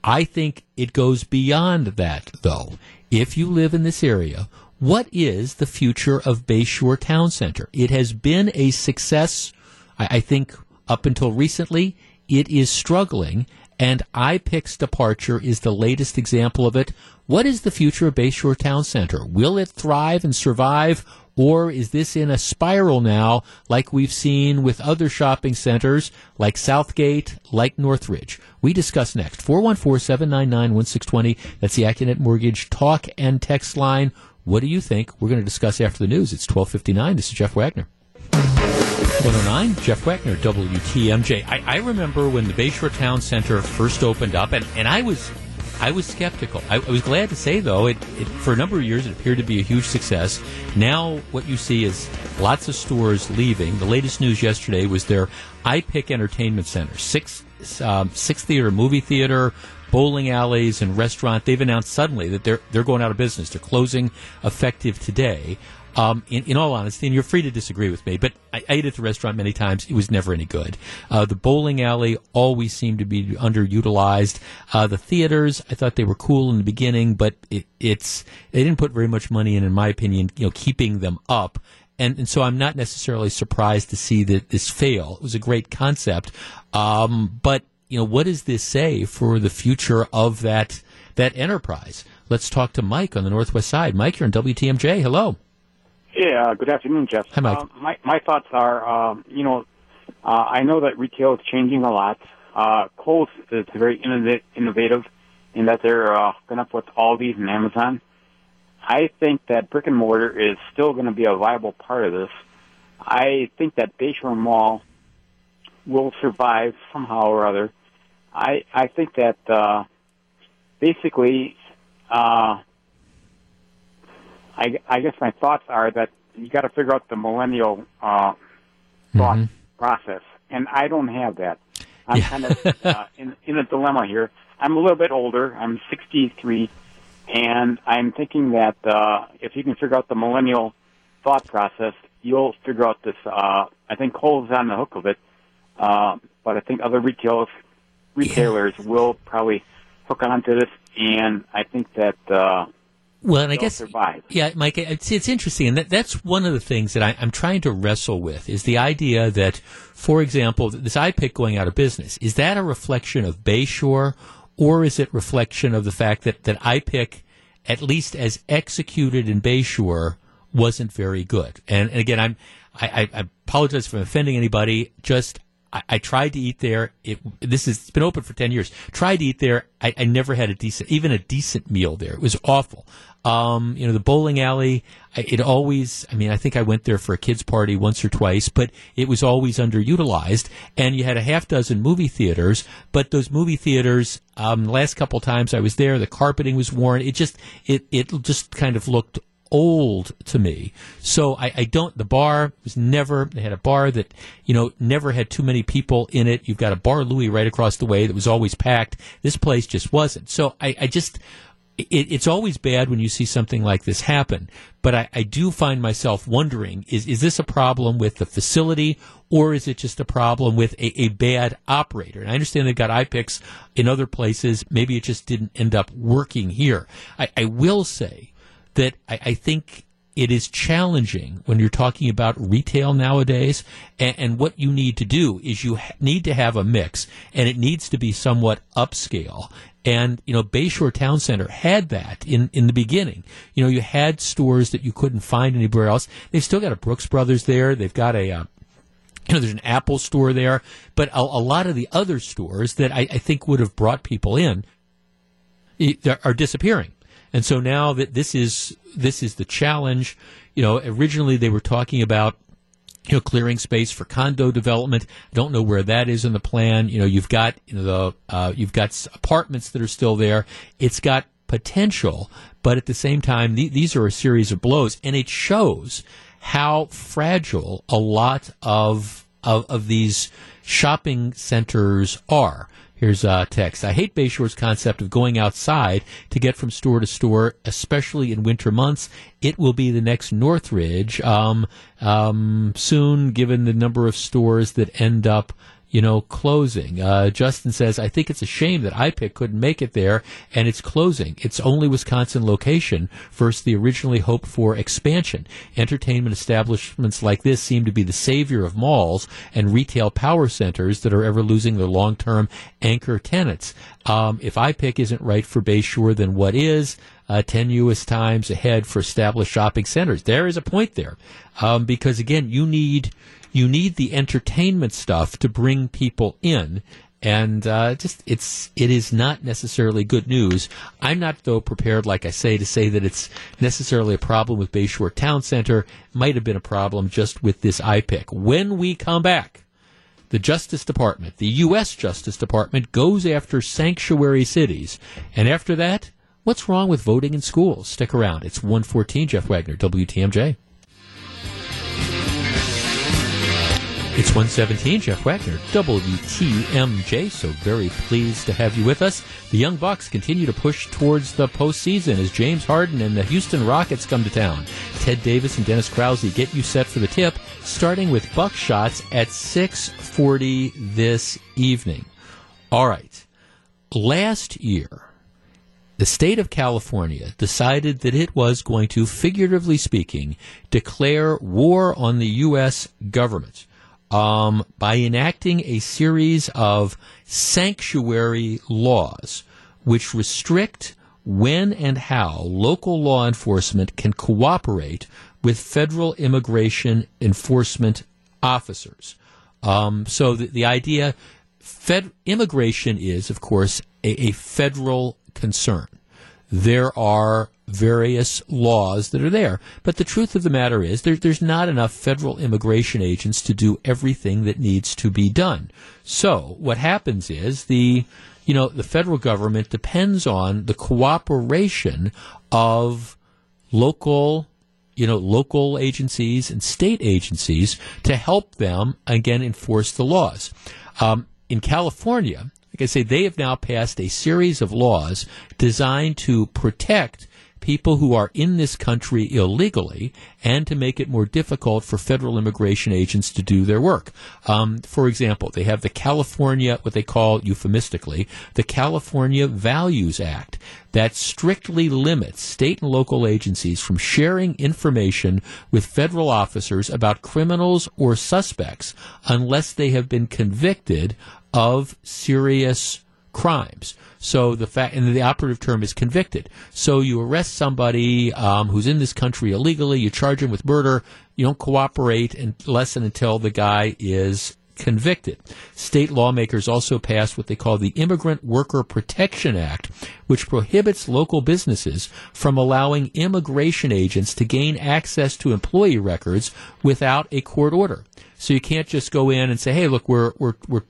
I think it goes beyond that, though. If you live in this area, what is the future of Bayshore Town Center? It has been a success, I, think, up until recently it is struggling, and iPic's departure is the latest example of it. What is the future of Bayshore Town Center? Will it thrive and survive, or is this in a spiral now, like we've seen with other shopping centers, like Southgate, like Northridge? We discuss next. 414 799 1620. That's the Accunet Mortgage talk and text line. What do you think? We're going to discuss after the news. It's 1259. This is Jeff Wagner. 109, Jeff Wagner, WTMJ. I, I remember when the Bayshore Town Center first opened up, and, and I was I was skeptical. I, I was glad to say, though, it, it, for a number of years it appeared to be a huge success. Now, what you see is lots of stores leaving. The latest news yesterday was their iPic Entertainment Center, six um, six theater, movie theater, bowling alleys, and restaurant. They've announced suddenly that they're they're going out of business. They're closing effective today. Um, in, in, all honesty, and you're free to disagree with me, but I, I ate at the restaurant many times. It was never any good. Uh, the bowling alley always seemed to be underutilized. Uh, the theaters, I thought they were cool in the beginning, but it, it's they didn't put very much money in, in my opinion, you know, keeping them up. And, and so I'm not necessarily surprised to see that this fail. It was a great concept, um, but you know, what does this say for the future of that that enterprise? Let's talk to Mike on the Northwest Side. Mike, you're on WTMJ. Hello. Yeah, uh, good afternoon, Jeff. Hi, Mike. Uh, my my thoughts are, uh, you know, uh, I know that retail is changing a lot. Uh, Kohl's is very innovative in that they're uh, going to put Aldi's and Amazon. I think that brick and mortar is still going to be a viable part of this. I think that Bayshore Mall will survive somehow or other. I I think that uh, basically uh, I, I guess my thoughts are that you got to figure out the millennial uh, thought mm-hmm. process, and I don't have that. I'm yeah. kind of uh, in, in a dilemma here. I'm a little bit older. I'm 63, and I'm thinking that uh, if you can figure out the millennial thought process, you'll figure out this. Uh, I think Kohl's on the hook of it, uh, but I think other retailers retailers yeah. will probably hook onto this, and I think that. Uh, well, and I guess, survive. yeah, Mike, it's, it's interesting, and that, that's one of the things that I, am trying to wrestle with is the idea that, for example, this iPic going out of business is that a reflection of Bayshore, or is it reflection of the fact that that iPic, at least as executed in Bayshore, wasn't very good? And, and again, I'm I, I, apologize for offending anybody. Just I, I, tried to eat there. It, this is, it's been open for 10 years. Tried to eat there. I, I, never had a decent, even a decent meal there. It was awful. Um, you know, the bowling alley, it always, I mean, I think I went there for a kids party once or twice, but it was always underutilized. And you had a half dozen movie theaters, but those movie theaters, um, last couple times I was there, the carpeting was worn. It just, it, it just kind of looked old to me. So I, I, don't, the bar was never, they had a bar that, you know, never had too many people in it. You've got a bar Louie right across the way that was always packed. This place just wasn't. So I, I just, it, it's always bad when you see something like this happen. But I, I do find myself wondering, is, is this a problem with the facility or is it just a problem with a, a bad operator? And I understand they've got iPics in other places. Maybe it just didn't end up working here. I, I will say, that I, I think it is challenging when you're talking about retail nowadays. And, and, what you need to do is you ha- need to have a mix, and it needs to be somewhat upscale. And you know, Bayshore Town Center had that in in the beginning. You know, you had stores that you couldn't find anywhere else. They've still got a Brooks Brothers there. They've got a uh, you know, there's an Apple store there, but a, a lot of the other stores that I, I think would have brought people in are disappearing. And so now that this is this is the challenge, you know, originally they were talking about you know, clearing space for condo development. Don't know where that is in the plan. You know, you've got you know, the uh, you've got apartments that are still there. It's got potential, but at the same time, th- these are a series of blows, and it shows how fragile a lot of of, of these shopping centers are. Here's a text. I hate Bayshore's concept of going outside to get from store to store, especially in winter months. It will be the next Northridge um, um, soon, given the number of stores that end up you know, closing. Uh, Justin says, I think it's a shame that iPic couldn't make it there and it's closing. It's only Wisconsin location versus the originally hoped for expansion. Entertainment establishments like this seem to be the savior of malls and retail power centers that are ever losing their long-term anchor tenants. Um, if iPic isn't right for Bayshore, then what is? Uh, tenuous times ahead for established shopping centers. There is a point there. Um, because again, you need, you need the entertainment stuff to bring people in. and uh, just it's it is not necessarily good news. I'm not though prepared, like I say, to say that it's necessarily a problem with Bayshore Town Center. Might have been a problem just with this IPIC. When we come back, the Justice Department, the U.S. Justice Department, goes after sanctuary cities, and after that, what's wrong with voting in schools? Stick around. It's 114. Jeff Wagner, WTMJ. It's 117, Jeff Wagner, WTMJ. So very pleased to have you with us. The Young Bucks continue to push towards the postseason as James Harden and the Houston Rockets come to town. Ted Davis and Dennis Krause get you set for the tip, starting with Buck shots at 6:40 this evening. All right. Last year, the state of California decided that it was going to, figuratively speaking, declare war on the U.S. government um, by enacting a series of sanctuary laws which restrict when and how local law enforcement can cooperate with federal immigration enforcement officers. Um, so the, the idea, fed, immigration is, of course, a, a federal concern. There are various laws that are there. But the truth of the matter is there, there's not enough federal immigration agents to do everything that needs to be done. So what happens is the you know the federal government depends on the cooperation of local you know local agencies and state agencies to help them again enforce the laws. Um, in California, like I say, they have now passed a series of laws designed to protect people who are in this country illegally and to make it more difficult for federal immigration agents to do their work. Um, for example, they have the California, what they call euphemistically, the California Values Act that strictly limits state and local agencies from sharing information with federal officers about criminals or suspects unless they have been convicted of serious crimes. So the fact, and the operative term is convicted. So you arrest somebody um, who's in this country illegally, you charge him with murder, you don't cooperate unless and until the guy is convicted. State lawmakers also passed what they call the Immigrant Worker Protection Act, which prohibits local businesses from allowing immigration agents to gain access to employee records without a court order. So you can't just go in and say, "Hey, look, we're we're we're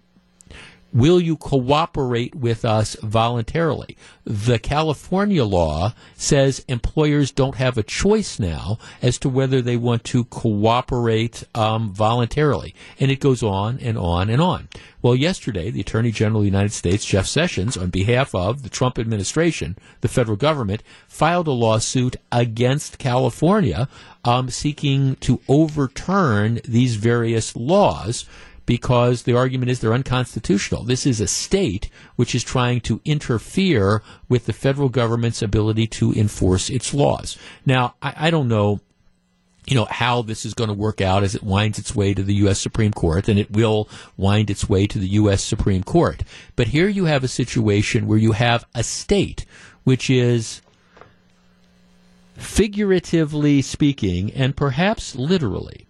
Will you cooperate with us voluntarily? The California law says employers don't have a choice now as to whether they want to cooperate um, voluntarily. And it goes on and on and on. Well, yesterday, the Attorney General of the United States, Jeff Sessions, on behalf of the Trump administration, the federal government, filed a lawsuit against California um, seeking to overturn these various laws because the argument is they're unconstitutional. This is a state which is trying to interfere with the federal government's ability to enforce its laws. Now, I, I don't know you know, how this is going to work out as it winds its way to the U.S. Supreme Court, and it will wind its way to the U.S. Supreme Court. But here you have a situation where you have a state which is figuratively speaking, and perhaps literally,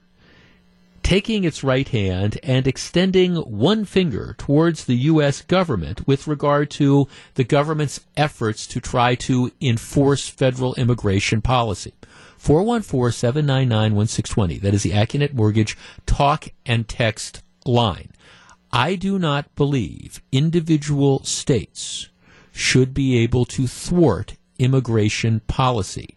taking its right hand and extending one finger towards the U.S. government with regard to the government's efforts to try to enforce federal immigration policy. 414-799-1620. That is the Accunet Mortgage talk and text line. I do not believe individual states should be able to thwart immigration policy.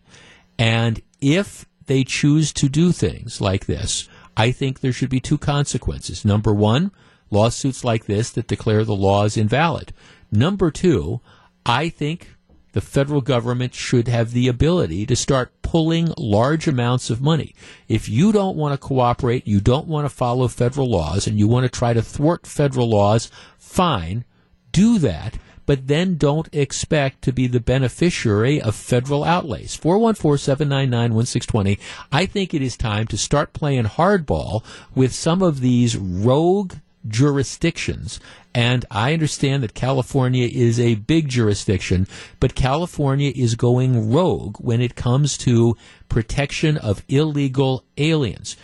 And if they choose to do things like this, I think there should be two consequences. Number one, lawsuits like this that declare the law is invalid. Number two, I think the federal government should have the ability to start pulling large amounts of money. If you don't want to cooperate, you don't want to follow federal laws, and you want to try to thwart federal laws, fine, do that but then don't expect to be the beneficiary of federal outlays. 414-799-1620. I think it is time to start playing hardball with some of these rogue jurisdictions. And I understand that California is a big jurisdiction, but California is going rogue when it comes to protection of illegal aliens.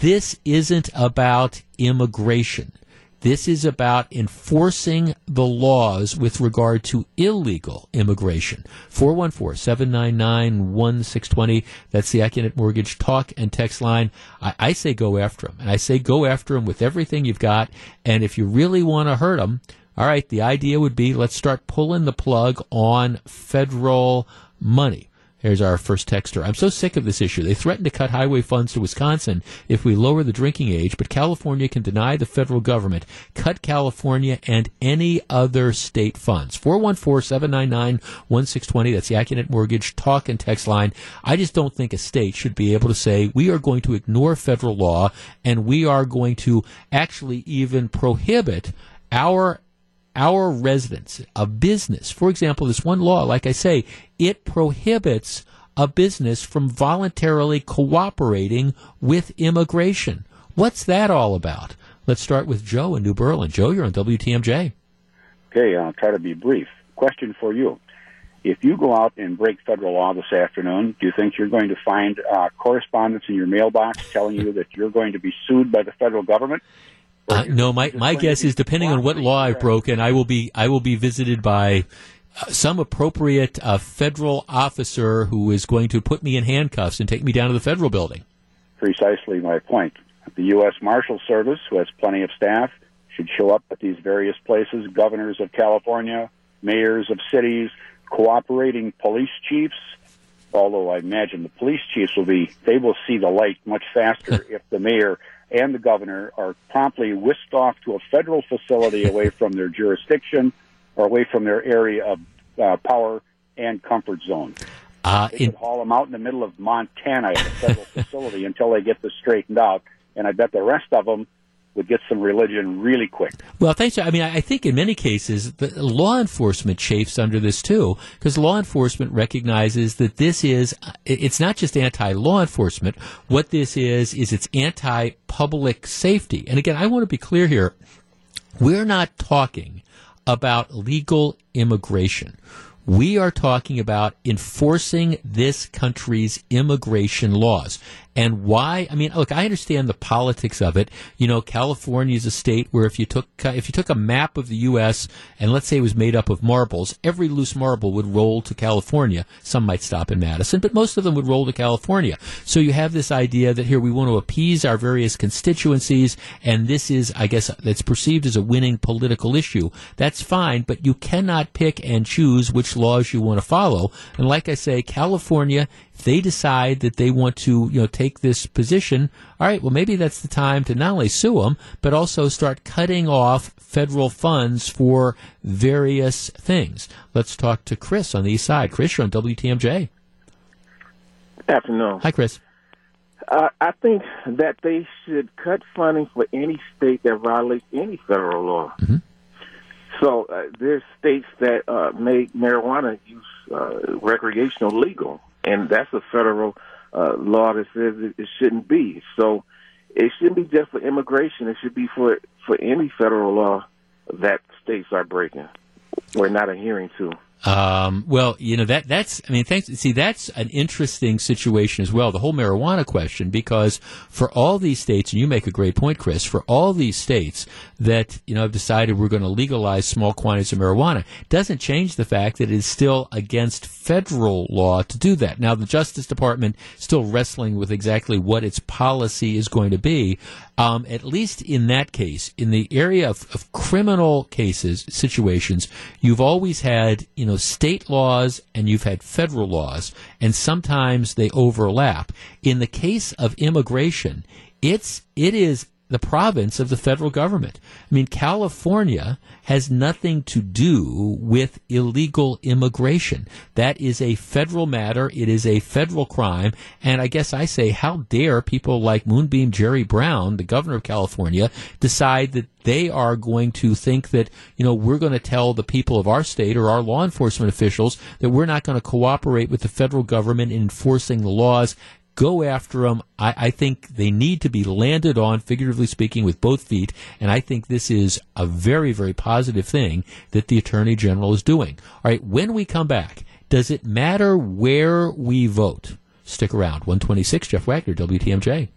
This isn't about immigration. This is about enforcing the laws with regard to illegal immigration. 414-799-1620. That's the Accunet Mortgage talk and text line. I, I say go after them. And I say go after them with everything you've got. And if you really want to hurt them, all right, the idea would be let's start pulling the plug on federal money. Here's our first texter. I'm so sick of this issue. They threaten to cut highway funds to Wisconsin if we lower the drinking age, but California can deny the federal government, cut California and any other state funds. 414-799-1620. That's the Accunet Mortgage talk and text line. I just don't think a state should be able to say we are going to ignore federal law and we are going to actually even prohibit our our residents, a business, for example, this one law, like I say, it prohibits a business from voluntarily cooperating with immigration. What's that all about? Let's start with Joe in New Berlin. Joe, you're on WTMJ. Okay, I'll try to be brief. Question for you. If you go out and break federal law this afternoon, do you think you're going to find uh, correspondence in your mailbox telling you that you're going to be sued by the federal government? Uh, no, my, my guess is depending on what law I've broken, I will be I will be visited by uh, some appropriate uh, federal officer who is going to put me in handcuffs and take me down to the federal building. Precisely my point. The U.S. Marshal Service, who has plenty of staff, should show up at these various places. Governors of California, mayors of cities, cooperating police chiefs. Although I imagine the police chiefs will be, they will see the light much faster if the mayor and the governor are promptly whisked off to a federal facility away from their jurisdiction or away from their area of uh, power and comfort zone. Uh, they in- could haul them out in the middle of Montana at a federal facility until they get this straightened out, and I bet the rest of them would get some religion really quick. Well, thanks. I mean, I think in many cases, the law enforcement chafes under this too, because law enforcement recognizes that this is, uh, it's not just anti-law enforcement. What this is, is it's anti-public safety. And again, I want to be clear here. We're not talking about legal immigration. We are talking about enforcing this country's immigration laws. And why? I mean, look, I understand the politics of it. You know, California is a state where if you took uh, if you took a map of the U.S. and let's say it was made up of marbles, every loose marble would roll to California. Some might stop in Madison, but most of them would roll to California. So you have this idea that here we want to appease our various constituencies, and this is, I guess, that's perceived as a winning political issue. That's fine, but you cannot pick and choose which laws you want to follow. And like I say, California they decide that they want to, you know, take this position, all right, well, maybe that's the time to not only sue them, but also start cutting off federal funds for various things. Let's talk to Chris on the east side. Chris, you're on WTMJ. Afternoon. Hi, Chris. Uh, I think that they should cut funding for any state that violates any federal law. Mm-hmm. So uh, there's states that uh, make marijuana use uh, recreational legal and that's a federal uh, law that says it, it shouldn't be. So it shouldn't be just for immigration. It should be for for any federal law that states are breaking or not adhering to. Um, well, you know that that's I mean, thanks. See, that's an interesting situation as well. The whole marijuana question, because for all these states, and you make a great point, Chris. For all these states that you know have decided we're going to legalize small quantities of marijuana, doesn't change the fact that it is still against federal law to do that. Now, the Justice Department still wrestling with exactly what its policy is going to be. Um, at least in that case, in the area of, of criminal cases, situations, you've always had, you know, state laws and you've had federal laws, and sometimes they overlap. In the case of immigration, it's, it is the province of the federal government. I mean, California has nothing to do with illegal immigration. That is a federal matter. It is a federal crime. And I guess I say, how dare people like Moonbeam Jerry Brown, the governor of California, decide that they are going to think that, you know, we're going to tell the people of our state or our law enforcement officials that we're not going to cooperate with the federal government in enforcing the laws go after them. I, I, think they need to be landed on, figuratively speaking, with both feet. And I think this is a very, very positive thing that the Attorney General is doing. All right, when we come back, does it matter where we vote? Stick around. 126, Jeff Wagner, WTMJ.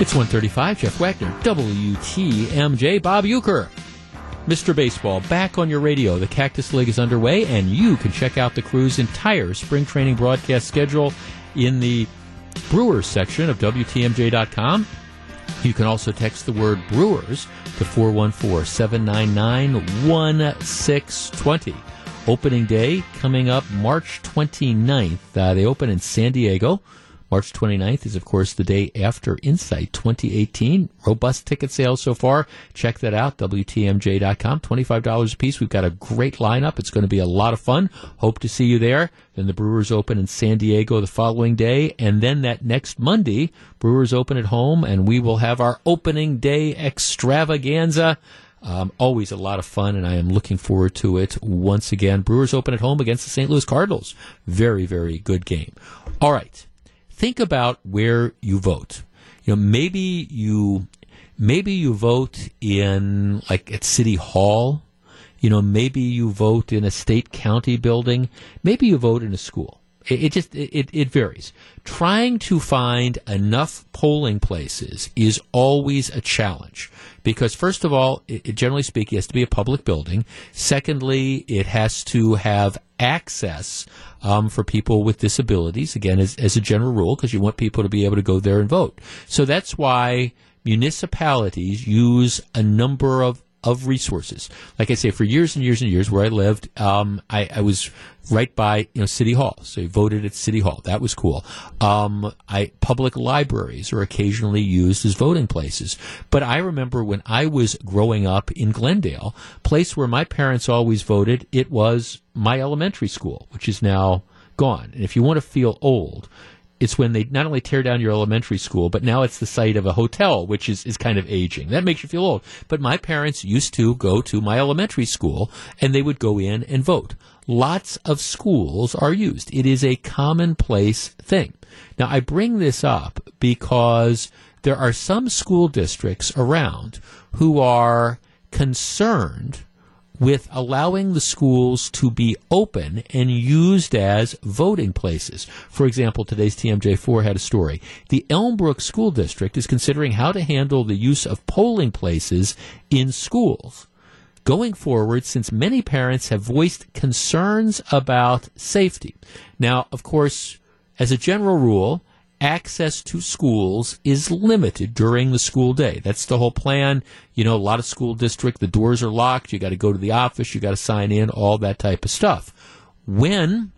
It's 135, Jeff Wagner, WTMJ, Bob Uecker. Mr. Baseball, back on your radio. The Cactus League is underway, and you can check out the crew's entire spring training broadcast schedule in the Brewers section of WTMJ.com. You can also text the word Brewers to 414 799 1620. Opening day coming up March 29th. Uh, they open in San Diego. March 29th is, of course, the day after Insight 2018. Robust ticket sales so far. Check that out, WTMJ.com. $25 a piece. We've got a great lineup. It's going to be a lot of fun. Hope to see you there. Then the Brewers open in San Diego the following day. And then that next Monday, Brewers open at home, and we will have our opening day extravaganza. Um, always a lot of fun, and I am looking forward to it once again. Brewers open at home against the St. Louis Cardinals. Very, very good game. All right think about where you vote. You know, maybe you maybe you vote in like at City Hall. You know, maybe you vote in a state county building. Maybe you vote in a school. It, it just it, it varies. Trying to find enough polling places is always a challenge because first of all, it, generally speaking, has to be a public building. Secondly, it has to have access um, for people with disabilities, again, as, as a general rule, because you want people to be able to go there and vote. So that's why municipalities use a number of of resources. Like I say, for years and years and years, where I lived, um, I, I, was right by you know City Hall, so I voted at City Hall. That was cool. Um, I public libraries are occasionally used as voting places. But I remember when I was growing up in Glendale, place where my parents always voted, it was my elementary school, which is now gone. And if you want to feel old, it's when they not only tear down your elementary school, but now it's the site of a hotel, which is, is kind of aging. That makes you feel old. But my parents used to go to my elementary school and they would go in and vote. Lots of schools are used. It is a commonplace thing. Now, I bring this up because there are some school districts around who are concerned with allowing the schools to be open and used as voting places. For example, today's TMJ4 had a story. The Elmbrook School District is considering how to handle the use of polling places in schools going forward since many parents have voiced concerns about safety. Now, of course, as a general rule, access to schools is limited during the school day. That's the whole plan. You know, a lot of school district, the doors are locked. You got to go to the office. You got to sign in, all that type of stuff. When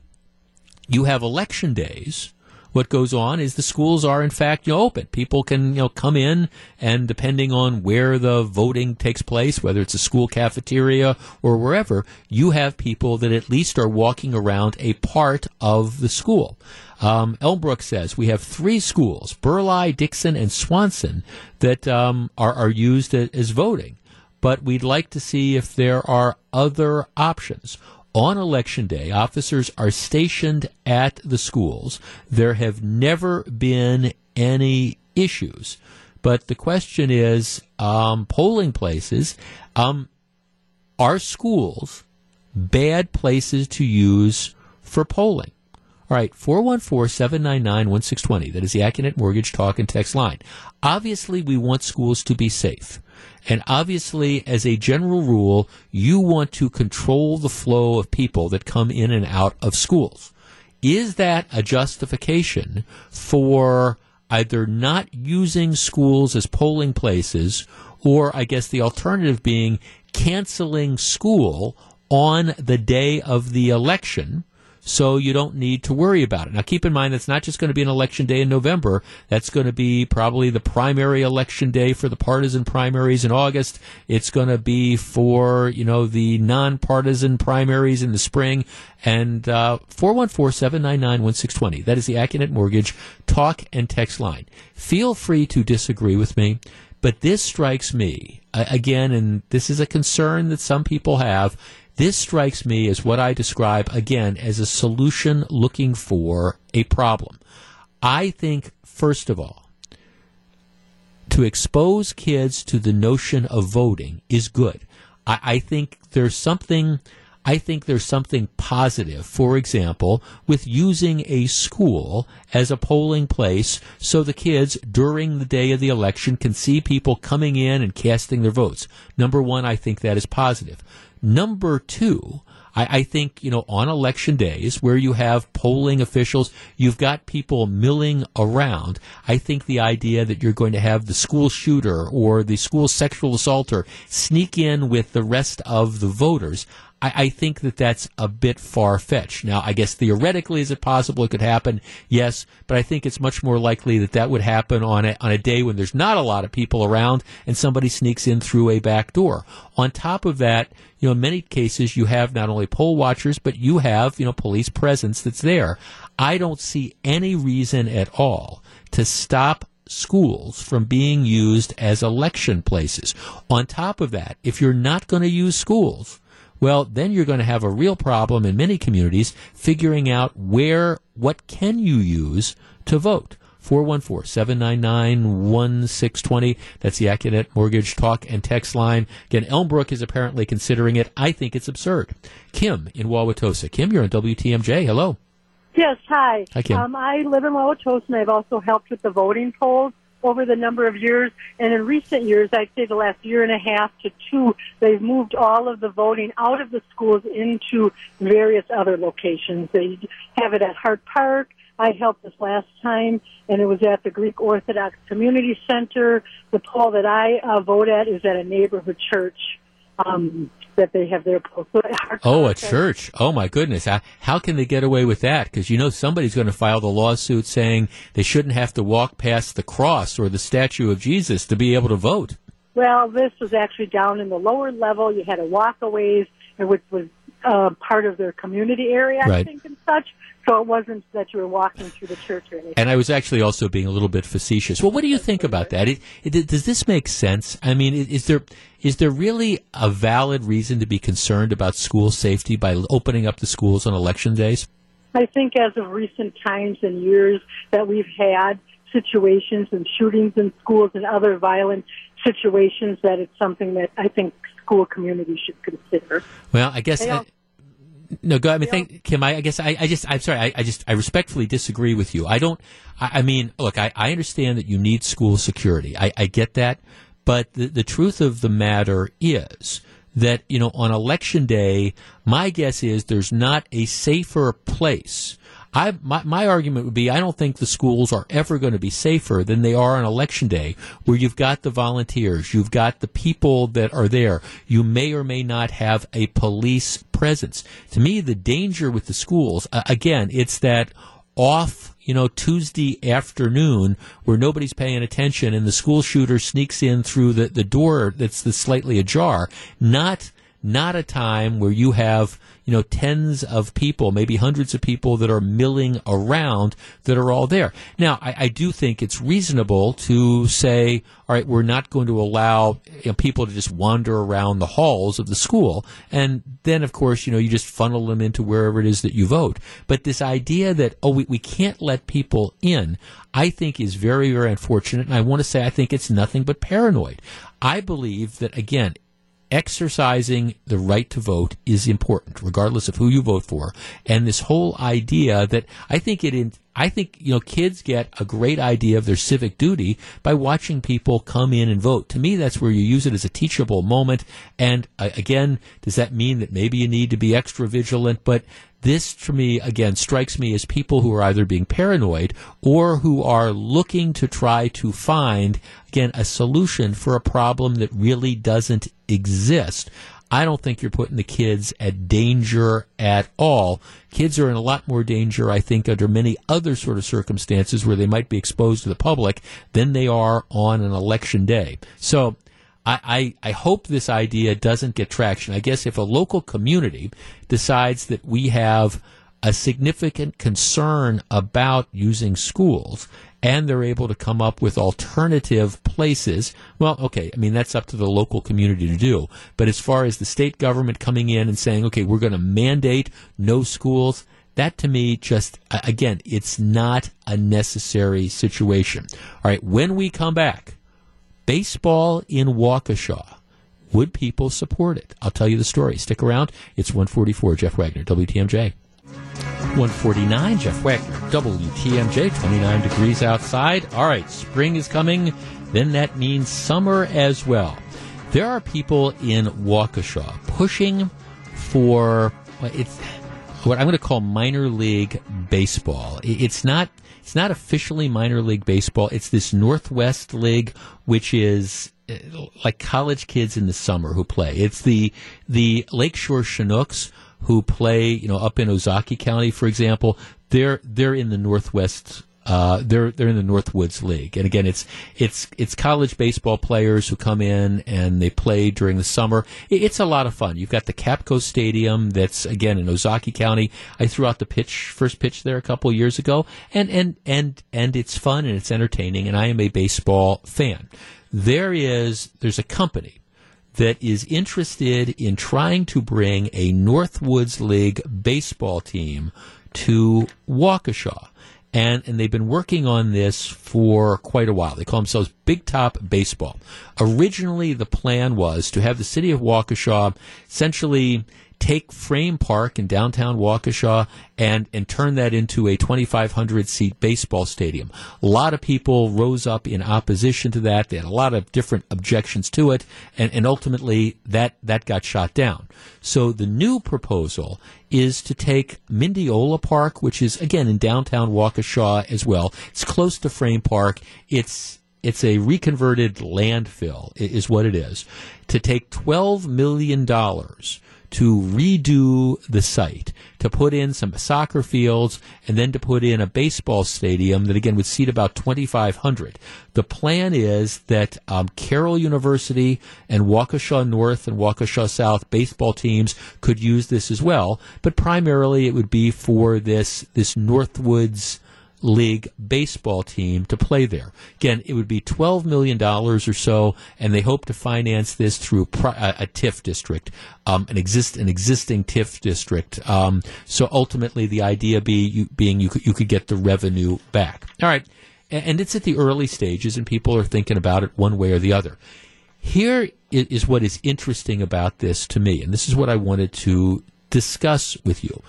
you have election days, what goes on is the schools are in fact you know, open. People can you know come in and depending on where the voting takes place, whether it's a school cafeteria or wherever, you have people that at least are walking around a part of the school. Um, Elmbrook says we have three schools, Burleigh, Dixon, and Swanson, that um, are, are used as voting. But we'd like to see if there are other options on election day, officers are stationed at the schools. There have never been any issues. But the question is um, polling places, um, are schools bad places to use for polling? All right, 414 799 1620. That is the Accunet Mortgage Talk and Text line. Obviously, we want schools to be safe. And obviously, as a general rule, you want to control the flow of people that come in and out of schools. Is that a justification for either not using schools as polling places, or I guess the alternative being canceling school on the day of the election? So you don't need to worry about it. Now, keep in mind that's not just going to be an election day in November. That's going to be probably the primary election day for the partisan primaries in August. It's going to be for you know the nonpartisan primaries in the spring. And uh, four one four seven nine nine one six twenty. That is the Accunet Mortgage talk and text line. Feel free to disagree with me. But this strikes me, again, and this is a concern that some people have, this strikes me as what I describe, again, as a solution looking for a problem. I think, first of all, to expose kids to the notion of voting is good. I, I think there's something I think there's something positive, for example, with using a school as a polling place so the kids during the day of the election can see people coming in and casting their votes. Number one, I think that is positive. Number two, I, I, think, you know, on election days where you have polling officials, you've got people milling around. I think the idea that you're going to have the school shooter or the school sexual assaulter sneak in with the rest of the voters, I, I think that that's a bit far fetched. Now, I guess theoretically, is it possible it could happen? Yes, but I think it's much more likely that that would happen on a, on a day when there's not a lot of people around and somebody sneaks in through a back door. On top of that, you know, in many cases you have not only poll watchers, but you have, you know, police presence that's there. I don't see any reason at all to stop schools from being used as election places. On top of that, if you're not going to use schools, well, then you're going to have a real problem in many communities figuring out where, what can you use to vote. 414-799-1620. That's the Accunet Mortgage Talk and Text line. Again, Elmbrook is apparently considering it. I think it's absurd. Kim in Wauwatosa. Kim, you're on WTMJ. Hello. Yes, hi. Hi, Kim. Um, I live in Wauwatosa, and I've also helped with the voting polls over the number of years. And in recent years, I'd say the last year and a half to two, they've moved all of the voting out of the schools into various other locations. They have it at Hart Park. I helped this last time, and it was at the Greek Orthodox Community Center. The poll that I uh, vote at is at a neighborhood church. Um, that they have their oh, a church! Oh my goodness! How, how can they get away with that? Because you know somebody's going to file the lawsuit saying they shouldn't have to walk past the cross or the statue of Jesus to be able to vote. Well, this was actually down in the lower level. You had a walkaways, which was uh, part of their community area, I right. think, and such. So it wasn't that you were walking through the church or anything. And I was actually also being a little bit facetious. Well, what do you think about that? It, it, does this make sense? I mean, is there is there really a valid reason to be concerned about school safety by opening up the schools on election days? I think as of recent times and years that we've had situations and shootings in schools and other violent situations that it's something that I think school communities should consider. Well, I guess. No, go. I mean, thank Kim. I, I guess I, I, just. I'm sorry. I, I, just. I respectfully disagree with you. I don't. I, I mean, look. I, I, understand that you need school security. I, get that. But the, the truth of the matter is that you know on election day, my guess is there's not a safer place I, my, my argument would be I don't think the schools are ever going to be safer than they are on election day, where you've got the volunteers, you've got the people that are there. You may or may not have a police presence. To me, the danger with the schools, uh, again, it's that off, you know, Tuesday afternoon where nobody's paying attention and the school shooter sneaks in through the, the door that's the slightly ajar, not not a time where you have you know tens of people, maybe hundreds of people that are milling around that are all there. Now, I, I do think it's reasonable to say, all right, we're not going to allow you know, people to just wander around the halls of the school, and then of course you know you just funnel them into wherever it is that you vote. But this idea that oh we, we can't let people in, I think is very very unfortunate, and I want to say I think it's nothing but paranoid. I believe that again, exercising the right to vote is important, regardless of who you vote for. And this whole idea that I think it in, I think you know kids get a great idea of their civic duty by watching people come in and vote. To me, that's where you use it as a teachable moment. And uh, again, does that mean that maybe you need to be extra vigilant? But this, to me, again, strikes me as people who are either being paranoid or who are looking to try to find, again, a solution for a problem that really doesn't exist. I don't think you're putting the kids at danger at all. Kids are in a lot more danger, I think, under many other sort of circumstances where they might be exposed to the public than they are on an election day. So I, I, I, hope this idea doesn't get traction. I guess if a local community decides that we have a significant concern about using schools and they're able to come up with alternative places, well, okay, I mean, that's up to the local community to do. But as far as the state government coming in and saying, okay, we're going to mandate no schools, that to me just, again, it's not a necessary situation. All right, when we come back, baseball in Waukesha. would people support it? I'll tell you the story. Stick around. It's 144 Jeff Wagner, WTMJ. 149 Jeff Wagner, WTMJ, 29 degrees outside. All right, spring is coming. Then that means summer as well. There are people in Waukesha pushing for it's what I'm going to call minor league baseball. It's not it's not officially minor league baseball. It's this Northwest League, which is uh, like college kids in the summer who play. It's the the Lakeshore Chinooks who play, you know, up in Ozaukee County, for example. They're they're in the Northwest uh, they're they're in the Northwoods League, and again, it's it's it's college baseball players who come in and they play during the summer. It's a lot of fun. You've got the Kapco Stadium that's again in Ozaukee County. I threw out the pitch first pitch there a couple years ago, and and and and it's fun and it's entertaining. And I am a baseball fan. There is there's a company that is interested in trying to bring a Northwoods League baseball team to Waukesha and and they've been working on this for quite a while. They call themselves Big Top Baseball. Originally, the plan was to have the city of Waukesha essentially take Frame Park in downtown Waukesha and, and turn that into a 2,500 seat baseball stadium. A lot of people rose up in opposition to that. They had a lot of different objections to it, and, and ultimately that, that got shot down. So the new proposal is to take Mindiola Park, which is again in downtown Waukesha as well. It's close to Frame Park. It's it's a reconverted landfill is what it is to take 12 million dollars to redo the site, to put in some soccer fields, and then to put in a baseball stadium that again would seat about 2,500. The plan is that um, Carroll University and Waukesha North and Waukesha South baseball teams could use this as well, but primarily it would be for this this Northwoods League baseball team to play there. Again, it would be $12 million or so, and they hope to finance this through a, TIF district, um, an, exist, an existing TIF district. Um, so ultimately, the idea be, you, being you could, you could get the revenue back. All right. And it's at the early stages, and people are thinking about it one way or the other. Here is what is interesting about this to me, and this is what I wanted to discuss with you.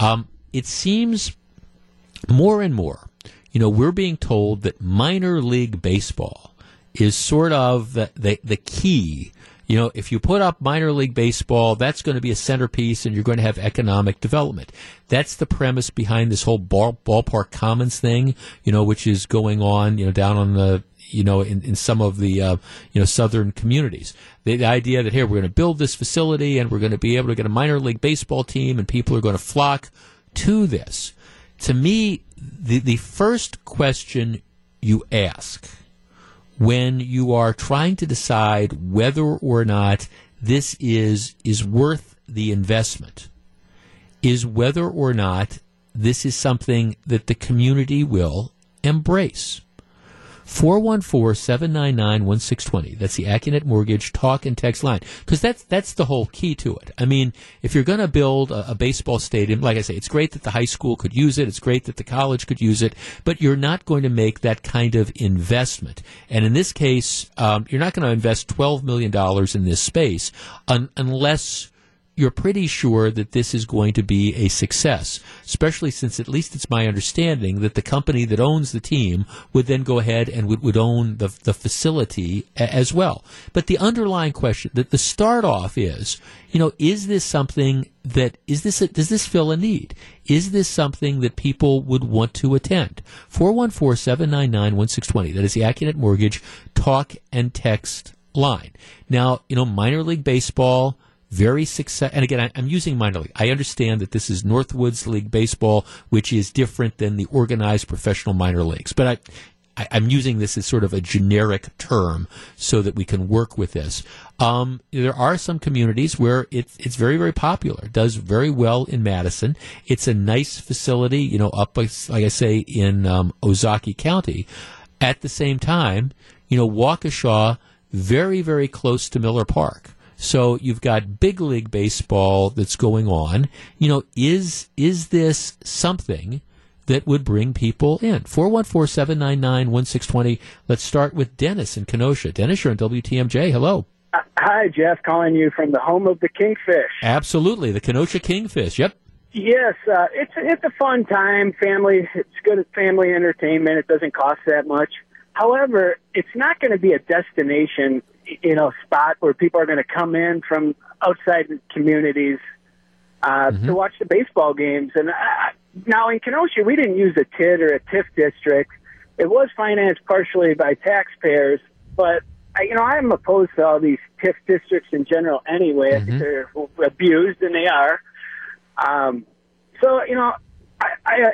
Um, it seems more and more, you know, we're being told that minor league baseball is sort of the, the, the key. You know, if you put up minor league baseball, that's going to be a centerpiece and you're going to have economic development. That's the premise behind this whole ball, ballpark commons thing, you know, which is going on, you know, down on the, you know, in, in some of the, uh, you know, southern communities. The, the idea that here we're going to build this facility and we're going to be able to get a minor league baseball team and people are going to flock to this to me, the, the first question you ask when you are trying to decide whether or not this is is worth the investment is whether or not this is something that the community will embrace. 414-799-1620. That's the Accunet Mortgage talk and text line. Because that's, that's the whole key to it. I mean, if you're going to build a, a, baseball stadium, like I say, it's great that the high school could use it. It's great that the college could use it. But you're not going to make that kind of investment. And in this case, um, you're not going to invest $12 million in this space un- unless you're pretty sure that this is going to be a success, especially since at least it's my understanding that the company that owns the team would then go ahead and would, would own the, the facility a, as well. But the underlying question, that the start off is, you know, is this something that, is this, a, does this fill a need? Is this something that people would want to attend? 414-799-1620. That is the Accunet Mortgage talk and text line. Now, you know, minor league baseball, very success. And again, I, am using minor league. I understand that this is Northwoods League baseball, which is different than the organized professional minor leagues. But I, I, am using this as sort of a generic term so that we can work with this. Um, there are some communities where it's it's very very popular. Does very well in Madison. It's a nice facility, you know, up like, I say in um, County. At the same time, you know, Waukesha, very very close to Miller Park. So you've got big league baseball that's going on. You know, is is this something that would bring people in? 414-799-1620. Let's start with Dennis in Kenosha. Dennis, you're on WTMJ. Hello. Hi, Jeff, calling you from the home of the Kingfish. Absolutely, the Kenosha Kingfish. Yep. Yes, uh, it's it's a fun time. Family, it's good at family entertainment. It doesn't cost that much. However, it's not going to be a destination, you know, spot where people are going to come in from outside communities uh, Mm-hmm. to watch the baseball games. And uh, now in Kenosha, we didn't use a TID or a TIF district. It was financed partially by taxpayers, but I, you know, I'm opposed to all these TIF districts in general anyway. I think they're abused, and they are. Um, so, you know, I, I,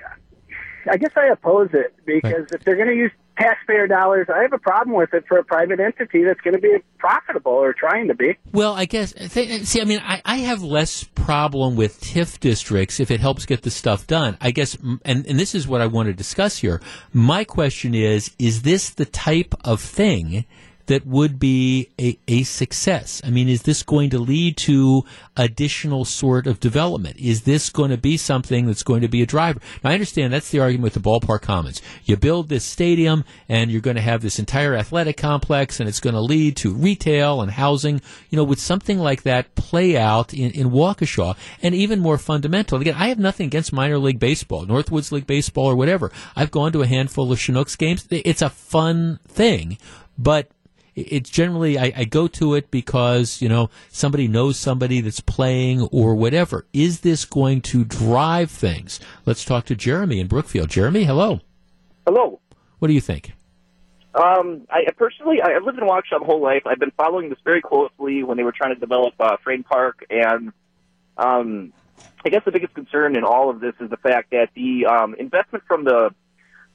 I guess I oppose it because if they're going to use taxpayer dollars, I have a problem with it for a private entity that's going to be profitable or trying to be. Well, I guess th- see. I mean, I, I have less problem with TIF districts if it helps get the stuff done. I guess, and and this is what I want to discuss here. My question is: Is this the type of thing? That would be a, a success. I mean, is this going to lead to additional sort of development? Is this going to be something that's going to be a driver? Now, I understand that's the argument with the ballpark commons. You build this stadium and you're going to have this entire athletic complex and it's going to lead to retail and housing. You know, would something like that play out in, in Waukesha? And even more fundamental, again, I have nothing against minor league baseball, Northwoods League baseball or whatever. I've gone to a handful of Chinooks games. It's a fun thing, but it's generally I, I go to it because you know somebody knows somebody that's playing or whatever. Is this going to drive things? Let's talk to Jeremy in Brookfield. Jeremy, hello. Hello. What do you think? Um, I personally, I I've lived in Waukesha my whole life. I've been following this very closely when they were trying to develop uh, Frame Park, and um, I guess the biggest concern in all of this is the fact that the um, investment from the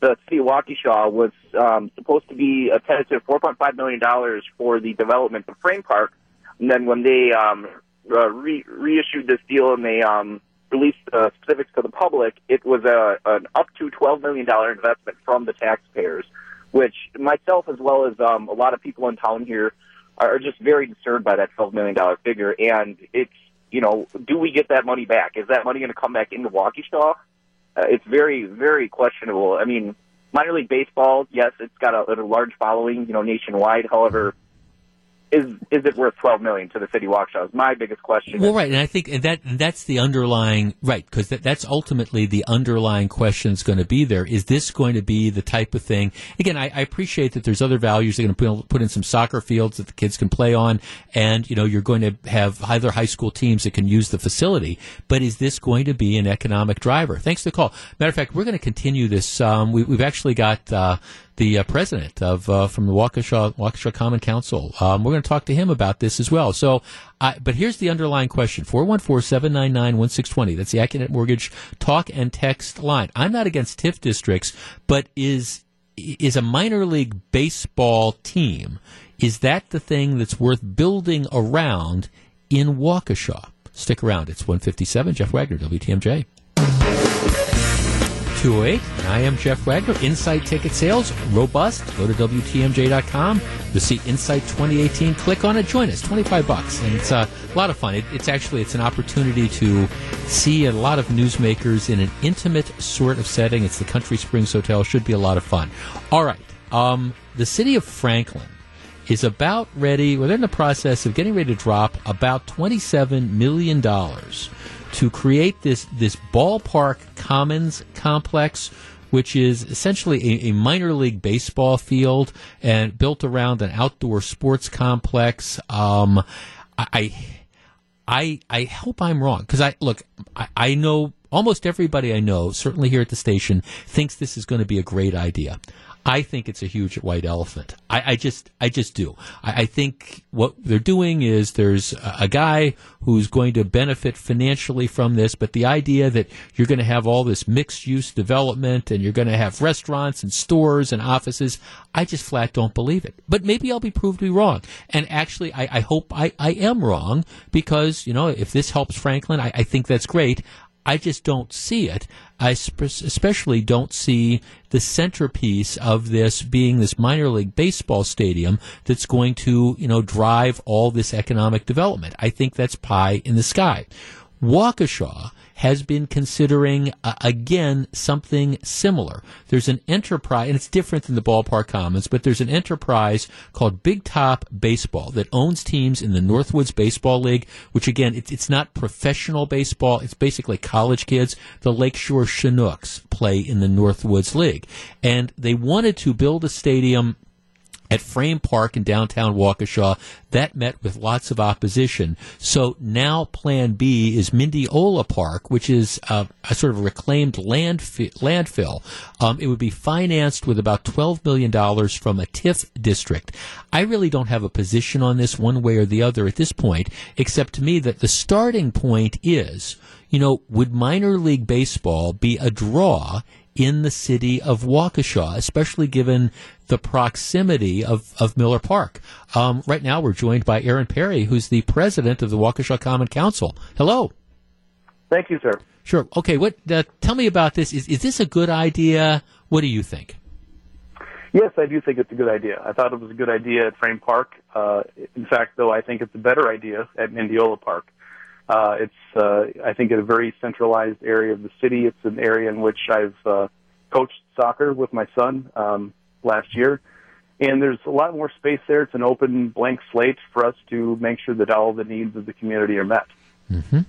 the city of Waukesha was um, supposed to be a tentative $4.5 million for the development of Frame Park. And then when they um, uh, re- reissued this deal and they um, released the specifics to the public, it was a, an up to $12 million investment from the taxpayers, which myself as well as um, a lot of people in town here are just very disturbed by that $12 million figure. And it's, you know, do we get that money back? Is that money going to come back into Waukesha? Uh, it's very, very questionable. I mean, minor league baseball, yes, it's got a, a large following, you know, nationwide. However, is is it worth twelve million to the city of Waukesha? Is my biggest question. Well, right, and I think that that's the underlying right because that, that's ultimately the underlying question that's going to be there. Is this going to be the type of thing? Again, I, I appreciate that there's other values. They're going to put, put in some soccer fields that the kids can play on, and you know you're going to have either high school teams that can use the facility. But is this going to be an economic driver? Thanks for the call. Matter of fact, we're going to continue this. Um, we, we've actually got. Uh, the uh, president of uh, from the Waukesha Waukesha Common Council. Um, we're going to talk to him about this as well. So, I but here's the underlying question: 414-799-1620. That's the Accunet Mortgage talk and text line. I'm not against TIF districts, but is is a minor league baseball team is that the thing that's worth building around in Waukesha? Stick around. It's 157. Jeff Wagner, WTMJ. 208. I am Jeff Wagner. Insight ticket sales, robust. Go to WTMJ.com. You'll see Insight 2018. Click on it. Join us. 25 bucks. And it's uh, a lot of fun. It, it's actually, it's an opportunity to see a lot of newsmakers in an intimate sort of setting. It's the Country Springs Hotel. Should be a lot of fun. All right. Um, the city of Franklin is about ready, well, they're in the process of getting ready to drop about $27 million to create this, this ballpark commons complex, which is essentially a, a minor league baseball field and built around an outdoor sports complex. Um, I, I, I hope I'm wrong because I look, I, I know almost everybody I know, certainly here at the station, thinks this is going to be a great idea. I think it's a huge white elephant. I, I just, I just do. I, I, think what they're doing is there's a, a, guy who's going to benefit financially from this, but the idea that you're going to have all this mixed use development and you're going to have restaurants and stores and offices, I just flat don't believe it. But maybe I'll be proved to be wrong. And actually, I, I hope I, am wrong because, you know, if this helps Franklin, I think that's great. I just don't see it. I sp- especially don't see the centerpiece of this being this minor league baseball stadium that's going to, you know, drive all this economic development. I think that's pie in the sky. Waukesha has been considering, uh, again, something similar. There's an enterprise, and it's different than the ballpark commons, but there's an enterprise called Big Top Baseball that owns teams in the Northwoods Baseball League, which again, it's, it's not professional baseball. It's basically college kids. The Lakeshore Chinooks play in the Northwoods League. And they wanted to build a stadium at Frame Park in downtown Waukesha. That met with lots of opposition. So now Plan B is Mindiola Park, which is uh, a sort of reclaimed landfi- landfill. Um, it would be financed with about $12 million from a TIF district. I really don't have a position on this one way or the other at this point, except to me that the starting point is, you know, would minor league baseball be a draw in the city of Waukesha, especially given the proximity of, of Miller Park. Um, right now, we're joined by Aaron Perry, who's the president of the Waukesha Common Council. Hello. Thank you, sir. Sure. Okay. What? Uh, tell me about this. Is is this a good idea? What do you think? Yes, I do think it's a good idea. I thought it was a good idea at Frame Park. Uh, in fact, though, I think it's a better idea at Mindiola Park. Uh, it's, uh, I think, a very centralized area of the city. It's an area in which I've uh, coached soccer with my son um, last year, and there's a lot more space there. It's an open, blank slate for us to make sure that all the needs of the community are met. Mm-hmm.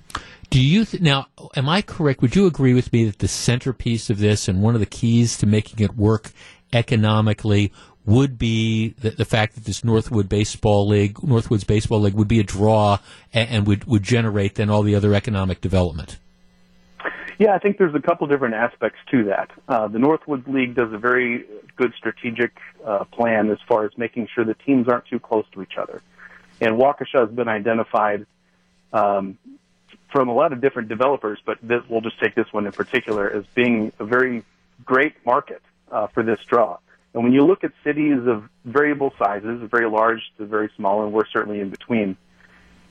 Do you th- now? Am I correct? Would you agree with me that the centerpiece of this and one of the keys to making it work economically would be the, the fact that this Northwood Baseball League, Northwoods Baseball League, would be a draw and, and would would generate then all the other economic development. Yeah, I think there's a couple different aspects to that. Uh, the Northwoods League does a very good strategic uh, plan as far as making sure the teams aren't too close to each other. And Waukesha has been identified um, from a lot of different developers, but this, we'll just take this one in particular as being a very great market uh, for this draw. And when you look at cities of variable sizes, very large to very small, and we're certainly in between,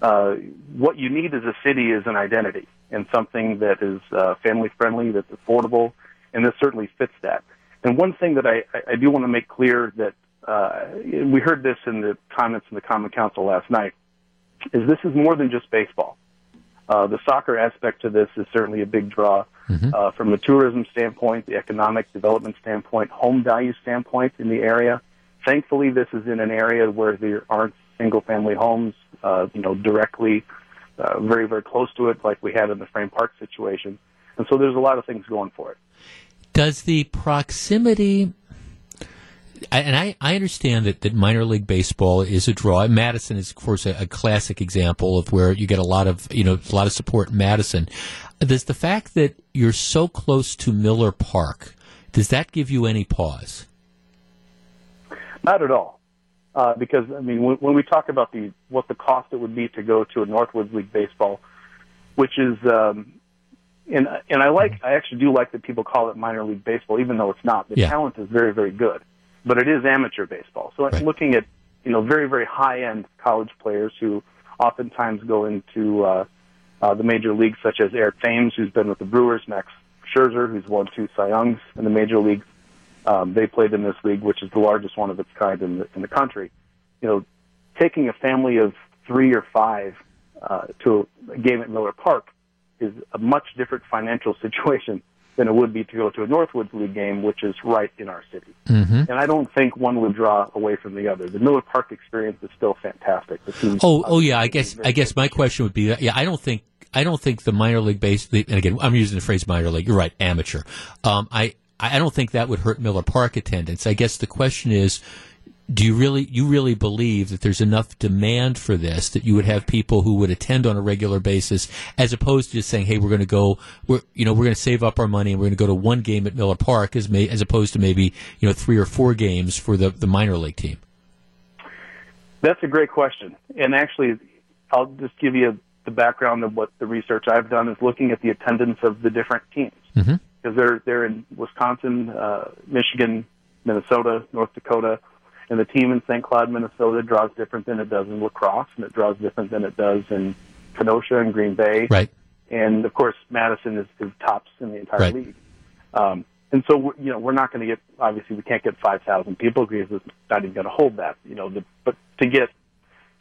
uh, what you need as a city is an identity and something that is uh, family friendly, that's affordable, and this certainly fits that. And one thing that I, I do want to make clear that uh, we heard this in the comments in the Common Council last night, is this is more than just baseball. Uh, the soccer aspect to this is certainly a big draw mm-hmm. uh, from a tourism standpoint, the economic development standpoint, home value standpoint in the area. Thankfully, this is in an area where there aren't single-family homes, uh, you know, directly, uh, very very close to it, like we had in the Frame Park situation. And so, there's a lot of things going for it. Does the proximity and I, I understand that, that minor league baseball is a draw. Madison is, of course, a, a, classic example of where you get a lot of, you know, a lot of support in Madison. Does the fact that you're so close to Miller Park, does that give you any pause? Not at all. Uh, because, I mean, when, when, we talk about the, what the cost it would be to go to a Northwoods League baseball, which is, um, and, and I like, I actually do like that people call it minor league baseball, even though it's not. The yeah. talent is very, very good but it is amateur baseball. So right. looking at you know very very high end college players who oftentimes go into uh, uh, the major leagues, such as Eric Thames, who's been with the Brewers, Max Scherzer, who's won two Cy Youngs in the major leagues. Um, they played in this league, which is the largest one of its kind in the, in the country. You know, taking a family of three or five uh, to a game at Miller Park is a much different financial situation than it would be to go to a Northwoods League game, which is right in our city. Mm-hmm. And I don't think one would draw away from the other. The Miller Park experience is still fantastic. oh, oh yeah. I guess I guess my question would be, yeah, I don't think I don't think the minor league base. And again, I'm using the phrase minor league. You're right, amateur. Um, I I don't think that would hurt Miller Park attendance. I guess the question is, do you really you really believe that there's enough demand for this that you would have people who would attend on a regular basis as opposed to just saying hey we're going to go we're you know we're going to save up our money and we're going to go to one game at Miller Park as may, as opposed to maybe you know three or four games for the the minor league team? That's a great question. And actually I'll just give you the background of what the research I've done is looking at the attendance of the different teams. Because mm-hmm. they're they're in Wisconsin, uh, Michigan, Minnesota, North Dakota and the team in St. Cloud, Minnesota draws different than it does in La Crosse, and it draws different than it does in Kenosha and Green Bay. Right. And of course, Madison is, is tops in the entire right. league. Um, and so, you know, we're not going to get, obviously, we can't get 5,000 people because it's not even going to hold that, you know, the, but to get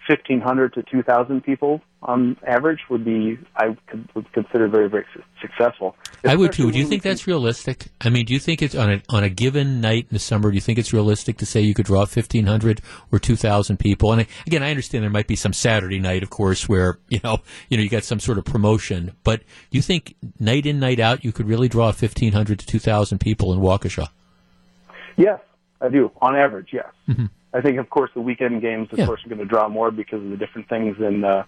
1,500 to 2,000 people on average would be I could, would consider very very su- successful. I would too. Do you think that's realistic? I mean, do you think it's on a on a given night in the summer? Do you think it's realistic to say you could draw fifteen hundred or two thousand people? And I, again, I understand there might be some Saturday night, of course, where you know you know you got some sort of promotion. But do you think night in night out you could really draw fifteen hundred to two thousand people in Waukesha? Yes, I do. On average, yes. Mhm. I think, of course, the weekend games, of Yeah. course, are going to draw more because of the different things in uh,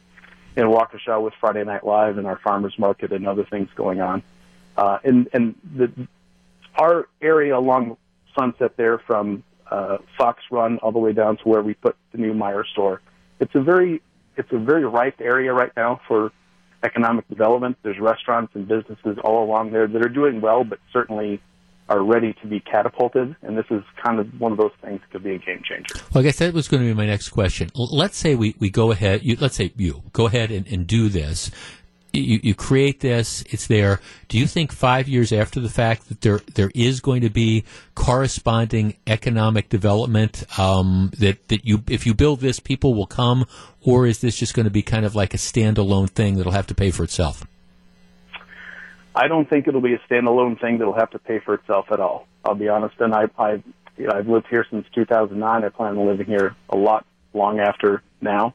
in Waukesha with Friday Night Live and our farmers market and other things going on. Uh, and and the our area along Sunset there, from uh, Fox Run all the way down to where we put the new Meijer store, it's a very it's a very ripe area right now for economic development. There's restaurants and businesses all along there that are doing well, but certainly are ready to be catapulted. And this is kind of one of those things that could be a game changer. Well, I guess that was going to be my next question. Let's say we, we go ahead, you, let's say you go ahead and, and do this. You, you create this, it's there. Do you think five years after the fact that there there is going to be corresponding economic development um, that that you if you build this, people will come, or is this just going to be kind of like a standalone thing that'll have to pay for itself? I don't think it'll be a standalone thing that'll have to pay for itself at all. I'll be honest. And I, I've, you know, I've lived here since 2009. I plan on living here a lot long after now.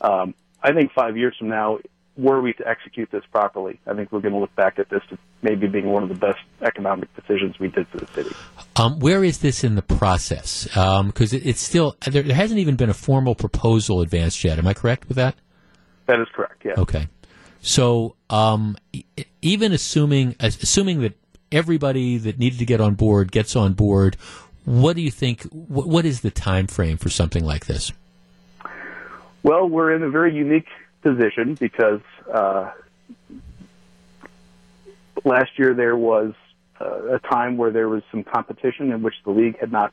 Um, I think five years from now, were we to execute this properly, I think we're going to look back at this as maybe being one of the best economic decisions we did for the city. Um, where is this in the process? Because it, it's still there, there hasn't even been a formal proposal advanced yet. Am I correct with that? That is correct. Yes. Okay. So, um, even assuming assuming that everybody that needed to get on board gets on board, what do you think? What, what is the time frame for something like this? Well, we're in a very unique position because uh, last year there was uh, a time where there was some competition in which the league had not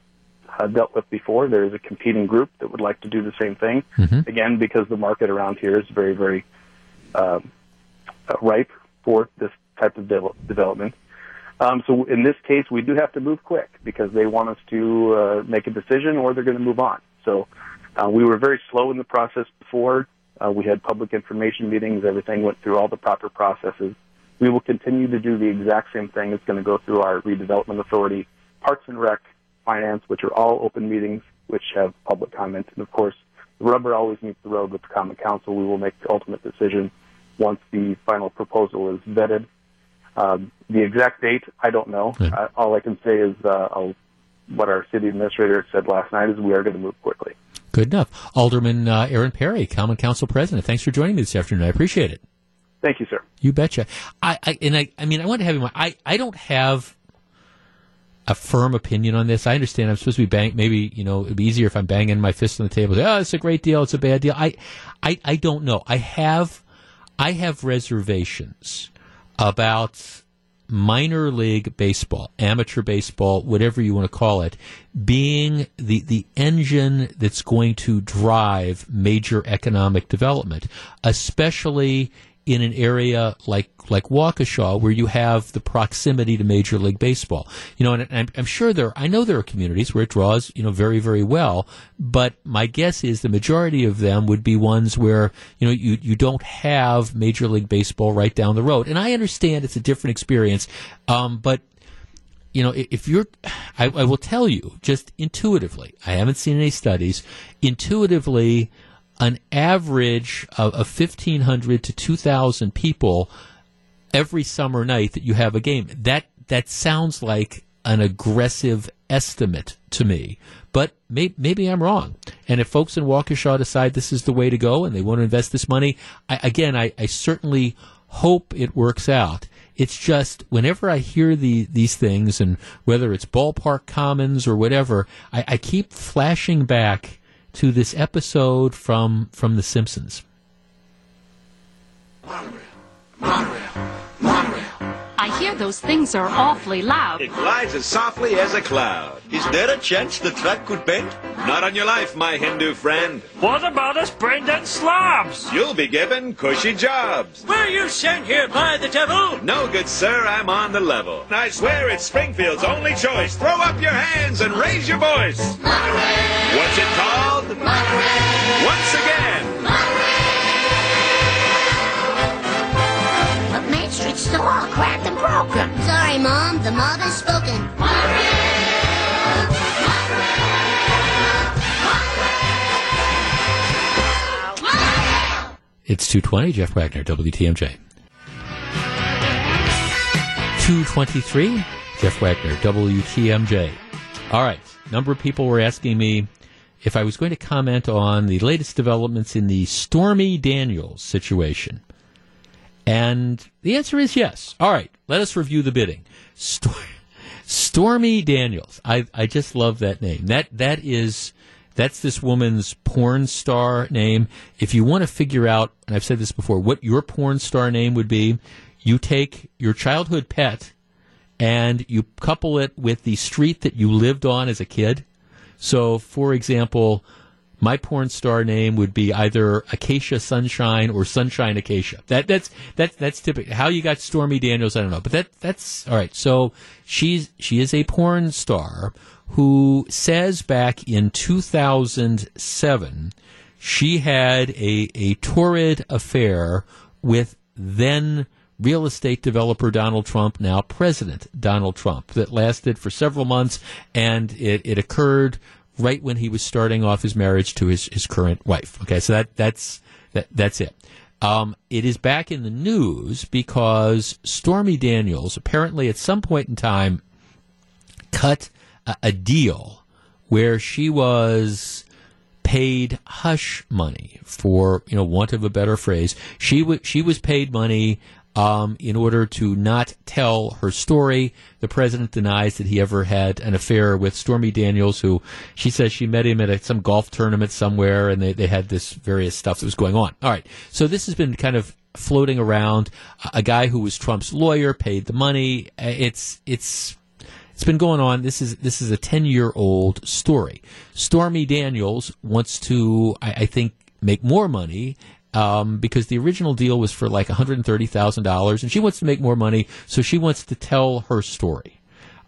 uh, dealt with before. There is a competing group that would like to do the same thing. Mhm. Again, because the market around here is very, very um, uh, ripe for this type of de- development. Um, so in this case, we do have to move quick because they want us to uh, make a decision or they're going to move on. So uh, we were very slow in the process before. Uh, we had public information meetings. Everything went through all the proper processes. We will continue to do the exact same thing. It's going to go through our redevelopment authority, Parks and Rec, Finance, which are all open meetings, which have public comment. And of course, the rubber always meets the road with the Common Council. We will make the ultimate decision once the final proposal is vetted. Um, the exact date, I don't know. Uh, all I can say is uh, I'll, what our city administrator said last night is we are going to move quickly. Good enough. Alderman uh, Aaron Perry, Common Council President. Thanks for joining me this afternoon. I appreciate it. Thank you, sir. You betcha. I, I and I, I mean, I want to have you. mind- I, I don't have a firm opinion on this. I understand I'm supposed to be bang. Maybe you know it'd be easier if I'm banging my fist on the table. Say, oh, it's a great deal. It's a bad deal. I, I, I don't know. I have, I have reservations about minor league baseball, amateur baseball, whatever you want to call it, being the, the engine that's going to drive major economic development, especially in an area like like Waukesha, where you have the proximity to Major League Baseball. You know, and I'm, I'm sure there, I know there are communities where it draws, you know, very very well. But my guess is the majority of them would be ones where you know you you don't have Major League Baseball right down the road. And I understand it's a different experience, um, but you know, if you're, I, I will tell you just intuitively, I haven't seen any studies, intuitively, an average of, of 1,500 to 2,000 people every summer night that you have a game. That, that sounds like an aggressive estimate to me. But may, maybe I'm wrong. And if folks in Waukesha decide this is the way to go and they want to invest this money, I, again, I, I certainly hope it works out. It's just whenever I hear the, these things, and whether it's ballpark commons or whatever, I, I keep flashing back to this episode from from The Simpsons. I I hear those things are awfully loud. It glides as softly as a cloud. Is there a chance the track could bend? Not on your life, my Hindu friend. What about us Brendan dead slobs? You'll be given cushy jobs. Were you sent here by the devil? No, good sir, I'm on the level. I swear it's Springfield's only choice. Throw up your hands and raise your voice. Monorail. What's it called? Monorail. Once again. But Main Street's still cracked and broken. Sorry, Mom, the mob has spoken. It's 220, Jeff Wagner, WTMJ. 223, Jeff Wagner, WTMJ. All right, number of people were asking me if I was going to comment on the latest developments in the Stormy Daniels situation. And the answer is yes. All right, let us review the bidding. Stor- Stormy Daniels. I, I just love that name. That that is that's this woman's porn star name. If you want to figure out, and I've said this before, what your porn star name would be, you take your childhood pet and you couple it with the street that you lived on as a kid. So, for example, my porn star name would be either Acacia Sunshine or Sunshine Acacia. That that's that's that's typical. How you got Stormy Daniels, I don't know, but that that's all right. So she's she is a porn star who says back in 2007 she had a a torrid affair with then real estate developer Donald Trump, now President Donald Trump, that lasted for several months, and it, it occurred right when he was starting off his marriage to his, his current wife. Okay, so that that's that that's it. Um, it is back in the news because Stormy Daniels apparently at some point in time cut a, a deal where she was paid hush money for you know want of a better phrase she was she was paid money um, in order to not tell her story. The president denies that he ever had an affair with Stormy Daniels, who she says she met him at a, some golf tournament somewhere, and they, they had this various stuff that was going on. All right, so this has been kind of floating around. A guy who was Trump's lawyer paid the money. It's it's it's been going on. This is this is a ten year old story. Stormy Daniels wants to, I, I think, make more money um, because the original deal was for like $130,000 and she wants to make more money, so she wants to tell her story.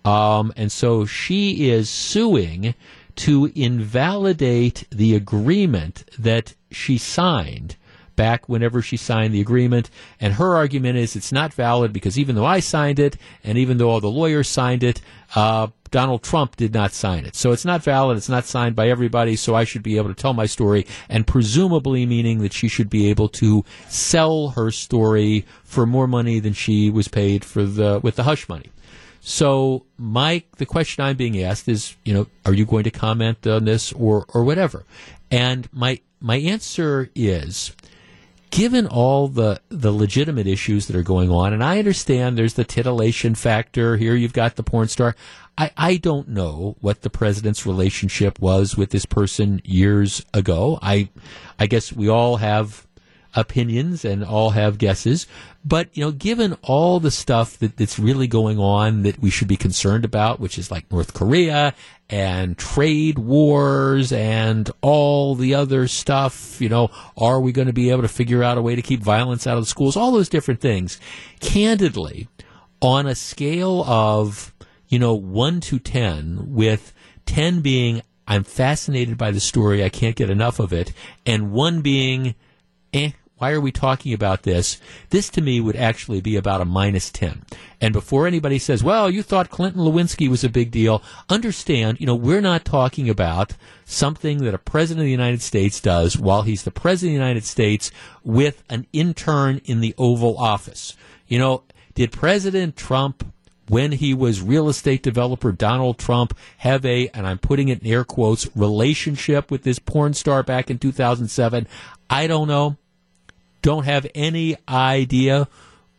Um, and so she is suing to invalidate the agreement that she signed back whenever she signed the agreement. And her argument is it's not valid because even though I signed it and even though all the lawyers signed it, uh, Donald Trump did not sign it. So it's not valid. It's not signed by everybody. So I should be able to tell my story and presumably meaning that she should be able to sell her story for more money than she was paid for the, with the hush money. So Mike, the question I'm being asked is, you know, are you going to comment on this or, or whatever? And my, my answer is, given all the the legitimate issues that are going on, and I understand there's the titillation factor here. You've got the porn star. I, I don't know what the president's relationship was with this person years ago. I I guess we all have opinions and all have guesses. But, you know, given all the stuff that, that's really going on that we should be concerned about, which is like North Korea and trade wars and all the other stuff, you know, are we going to be able to figure out a way to keep violence out of the schools? All those different things. Candidly, on a scale of you know, 1 to 10, with 10 being, I'm fascinated by the story, I can't get enough of it, and 1 being, eh, why are we talking about this? This to me would actually be about a minus 10. And before anybody says, well, you thought Clinton Lewinsky was a big deal, understand, you know, we're not talking about something that a president of the United States does while he's the president of the United States with an intern in the Oval Office. You know, did President Trump when he was real estate developer Donald Trump have a, and I'm putting it in air quotes, relationship with this porn star back in 2007? I don't know. Don't have any idea.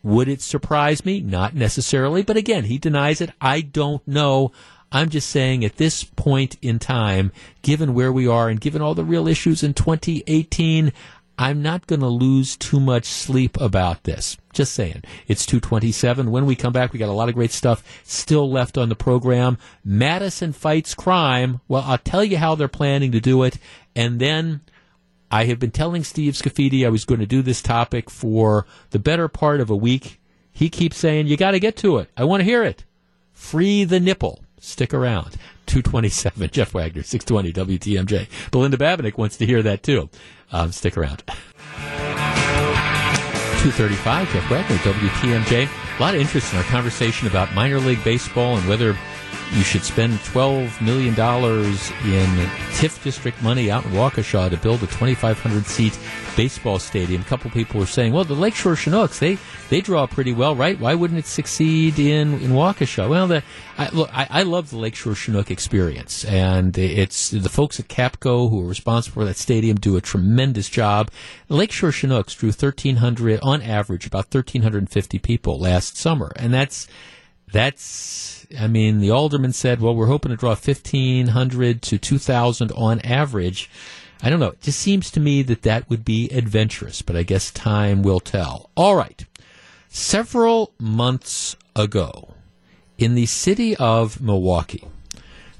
Would it surprise me? Not necessarily. But again, he denies it. I don't know. I'm just saying at this point in time, given where we are and given all the real issues in 2018, I'm not going to lose too much sleep about this. Just saying. It's 227. When we come back, we got a lot of great stuff still left on the program. Madison fights crime. Well, I'll tell you how they're planning to do it. And then I have been telling Steve Scaffidi I was going to do this topic for the better part of a week. He keeps saying, you got to get to it. I want to hear it. Free the nipple. Stick around. 227. Jeff Wagner, 620 WTMJ. Belinda Babinick wants to hear that too. Um, stick around. 235, Jeff Wagner, WTMJ. A lot of interest in our conversation about minor league baseball and whether you should spend $12 million in TIF district money out in Waukesha to build a 2,500 seat baseball stadium. A couple people were saying, well, the Lakeshore Chinooks, they, they draw pretty well, right? Why wouldn't it succeed in, in Waukesha? Well, the, I, look, I, I love the Lakeshore Chinook experience, and it's the folks at Kapco who are responsible for that stadium do a tremendous job. Lakeshore Chinooks drew 1,300, on average, about 1,350 people last summer, and that's, that's, I mean, the alderman said, well, we're hoping to draw 1,500 to 2,000 on average. I don't know. It just seems to me that that would be adventurous, but I guess time will tell. All right. Several months ago, in the city of Milwaukee,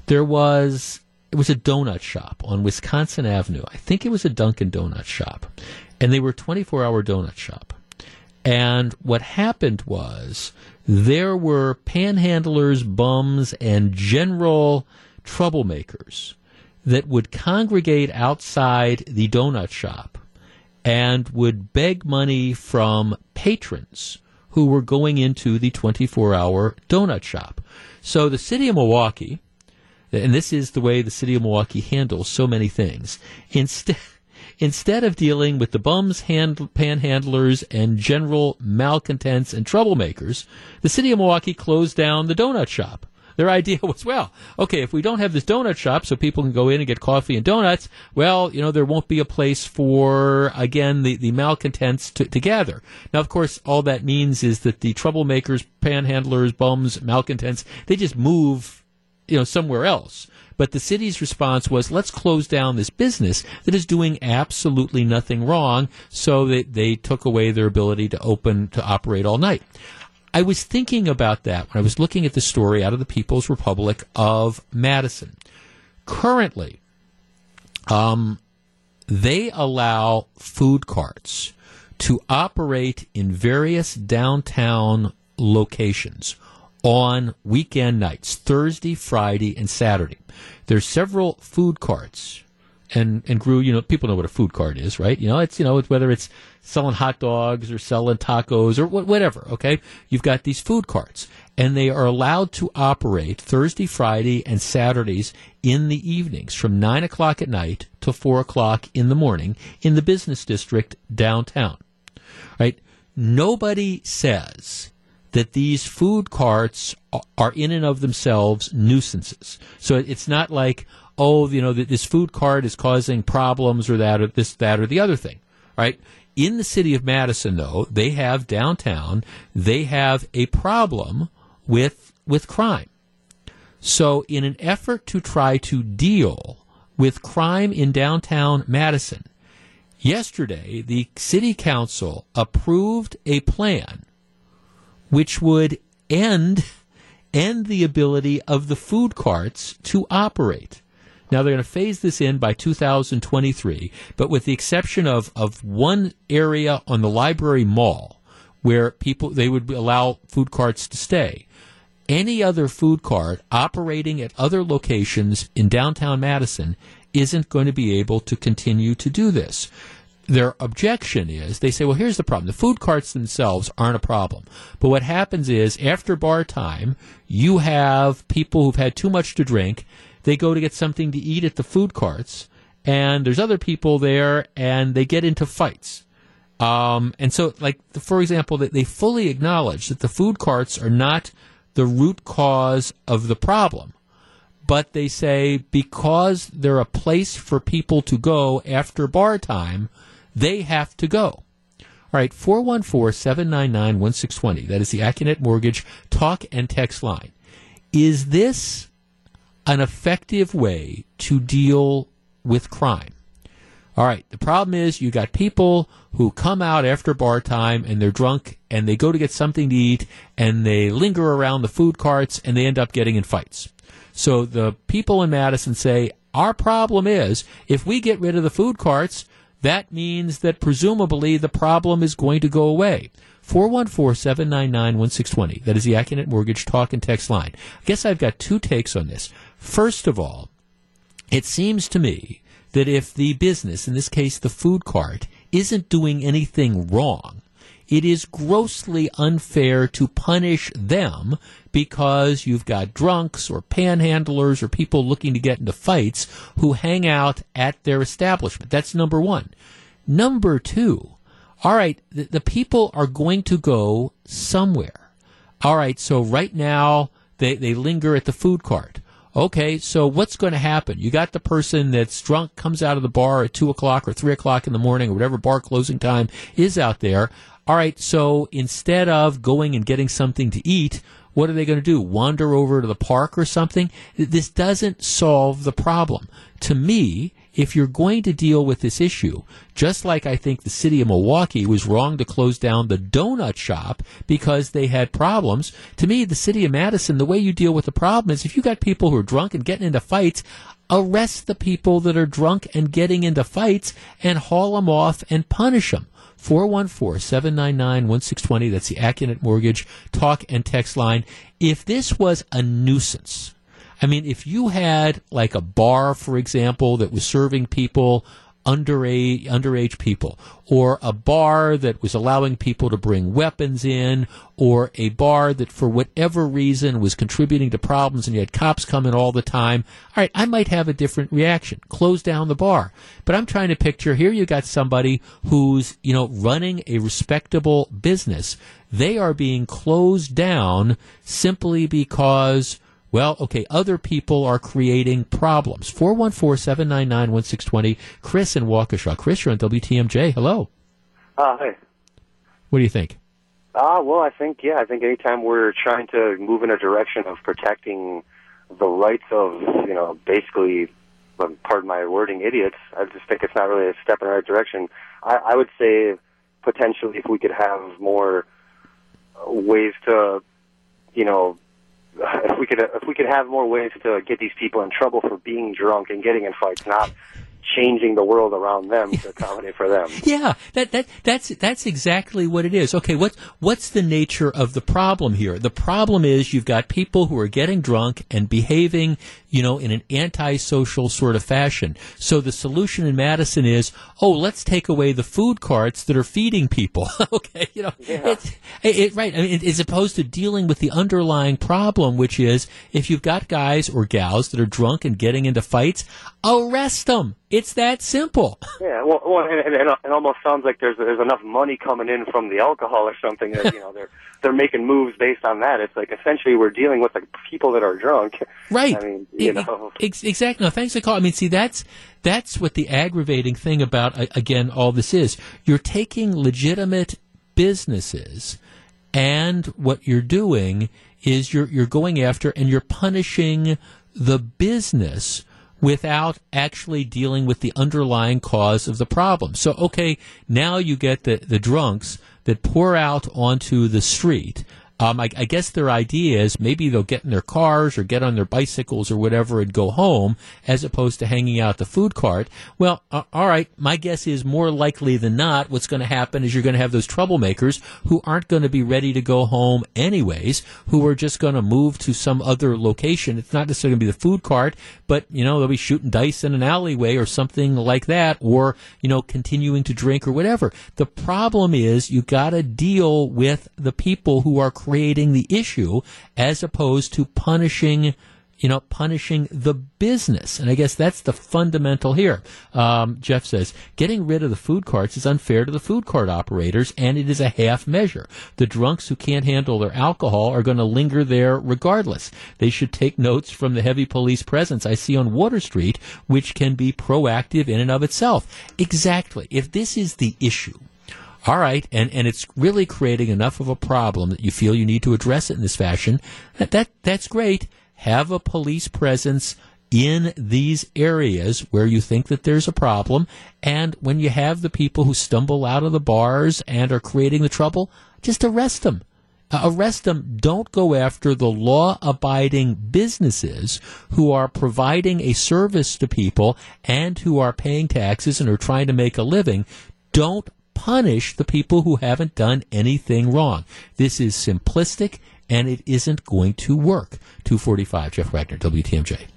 there was it was a donut shop on Wisconsin Avenue. I think it was a Dunkin' Donut shop, and they were a 24-hour donut shop. And what happened was there were panhandlers, bums, and general troublemakers that would congregate outside the donut shop and would beg money from patrons who were going into the 24 hour donut shop. So the city of Milwaukee, and this is the way the city of Milwaukee handles so many things, instead, instead of dealing with the bums, hand, panhandlers, and general malcontents and troublemakers, the city of Milwaukee closed down the donut shop. Their idea was, well, okay, if we don't have this donut shop so people can go in and get coffee and donuts, well, you know, there won't be a place for, again, the, the malcontents to, to gather. Now, of course, all that means is that the troublemakers, panhandlers, bums, malcontents, they just move, you know, somewhere else. But the city's response was, let's close down this business that is doing absolutely nothing wrong. So they, they took away their ability to open, to operate all night. I was thinking about that when I was looking at the story out of the People's Republic of Madison. Currently, um, they allow food carts to operate in various downtown locations on weekend nights, Thursday, Friday, and Saturday. There's several food carts, and and grew. You know, people know what a food cart is, right? You know, it's you know whether it's selling hot dogs or selling tacos or wh- whatever. Okay, you've got these food carts, and they are allowed to operate Thursday, Friday, and Saturdays in the evenings from nine o'clock at night to four o'clock in the morning in the business district downtown. Right? Nobody says that these food carts are in and of themselves nuisances. So it's not like, oh, you know, this food cart is causing problems or that or this, that or the other thing, right? In the city of Madison, though, they have downtown, they have a problem with, with crime. So in an effort to try to deal with crime in downtown Madison, yesterday the city council approved a plan which would end end the ability of the food carts to operate. Now they're going to phase this in by 2023, but with the exception of, of one area on the library mall where people they would allow food carts to stay. Any other food cart operating at other locations in downtown Madison isn't going to be able to continue to do this their objection is they say, well, here's the problem. The food carts themselves aren't a problem. But what happens is after bar time, you have people who've had too much to drink. They go to get something to eat at the food carts, and there's other people there, and they get into fights. Um, and so, like, for example, they, they fully acknowledge that the food carts are not the root cause of the problem. But they say because they're a place for people to go after bar time, they have to go. All right, 414 799 1620. That is the Accunet Mortgage talk and text line. Is this an effective way to deal with crime? All right. The problem is you got people who come out after bar time and they're drunk and they go to get something to eat and they linger around the food carts and they end up getting in fights. So the people in Madison say, our problem is if we get rid of the food carts, that means that presumably the problem is going to go away. 414-799-1620. That is the Accunet Mortgage talk and text line. I guess I've got two takes on this. First of all, it seems to me that if the business, in this case the food cart, isn't doing anything wrong, it is grossly unfair to punish them because you've got drunks or panhandlers or people looking to get into fights who hang out at their establishment. That's number one. Number two, all right, the, the people are going to go somewhere. All right, so right now they, they linger at the food cart. Okay, so what's going to happen? You got the person that's drunk, comes out of the bar at 2 o'clock or 3 o'clock in the morning or whatever bar closing time is out there. All right, so instead of going and getting something to eat, what are they going to do? Wander over to the park or something? This doesn't solve the problem. To me, if you're going to deal with this issue, just like I think the city of Milwaukee was wrong to close down the donut shop because they had problems, to me, the city of Madison, the way you deal with the problem is if you got people who are drunk and getting into fights, arrest the people that are drunk and getting into fights and haul them off and punish them. 414-799-1620. That's the Accunet Mortgage talk and text line. If this was a nuisance, I mean, if you had like a bar, for example, that was serving people underage underage people, or a bar that was allowing people to bring weapons in, or a bar that for whatever reason was contributing to problems and you had cops coming all the time, all right, I might have a different reaction. Close down the bar. But I'm trying to picture here you got somebody who's, you know, running a respectable business. They are being closed down simply because well, okay, other people are creating problems. 414-799-1620. Chris in Waukesha. Chris, you're on WTMJ. Hello. Uh, hey. What do you think? Uh, well, I think, yeah, I think anytime we're trying to move in a direction of protecting the rights of, you know, basically, um, pardon my wording, idiots, I just think it's not really a step in the right direction. I, I would say potentially if we could have more ways to, you know, if we could if we could have more ways to get these people in trouble for being drunk and getting in fights, not changing the world around them to accommodate for them. Yeah, that that that's that's exactly what it is. Okay, what's what's the nature of the problem here? The problem is you've got people who are getting drunk and behaving, you know, in an antisocial sort of fashion. So the solution in Madison is, oh, let's take away the food carts that are feeding people. okay, you know, it, it, it, right. I mean, as opposed to dealing with the underlying problem, which is if you've got guys or gals that are drunk and getting into fights, arrest them. It's that simple. Yeah, well, well and, and, and it almost sounds like there's there's enough money coming in from the alcohol or something that you know they're they're making moves based on that. It's like essentially we're dealing with the people that are drunk. Right. I mean, you know. Ex- exactly. No, thanks for calling. I mean, see, that's that's what the aggravating thing about again all this is. You're taking legitimate businesses, and what you're doing is you're you're going after and you're punishing the business without actually dealing with the underlying cause of the problem. So, okay, now you get the, the drunks that pour out onto the street. Um, I, I, guess their idea is maybe they'll get in their cars or get on their bicycles or whatever and go home as opposed to hanging out the food cart. Well, uh, all right, my guess is more likely than not what's going to happen is you're going to have those troublemakers who aren't going to be ready to go home anyways, who are just going to move to some other location. It's not necessarily going to be the food cart, but, you know, they'll be shooting dice in an alleyway or something like that or, you know, continuing to drink or whatever. The problem is you got to deal with the people who are creating the issue as opposed to punishing you know, punishing the business. And I guess that's the fundamental here. Um, Jeff says, getting rid of the food carts is unfair to the food cart operators, and it is a half measure. The drunks who can't handle their alcohol are going to linger there regardless. They should take notes from the heavy police presence I see on Water Street, which can be proactive in and of itself. Exactly. If this is the issue, all right, and, and it's really creating enough of a problem that you feel you need to address it in this fashion. That, that that's great. Have a police presence in these areas where you think that there's a problem. And when you have the people who stumble out of the bars and are creating the trouble, just arrest them. Uh, arrest them. Don't go after the law abiding businesses who are providing a service to people and who are paying taxes and are trying to make a living. Don't punish the people who haven't done anything wrong. This is simplistic and it isn't going to work. 245, Jeff Wagner, WTMJ.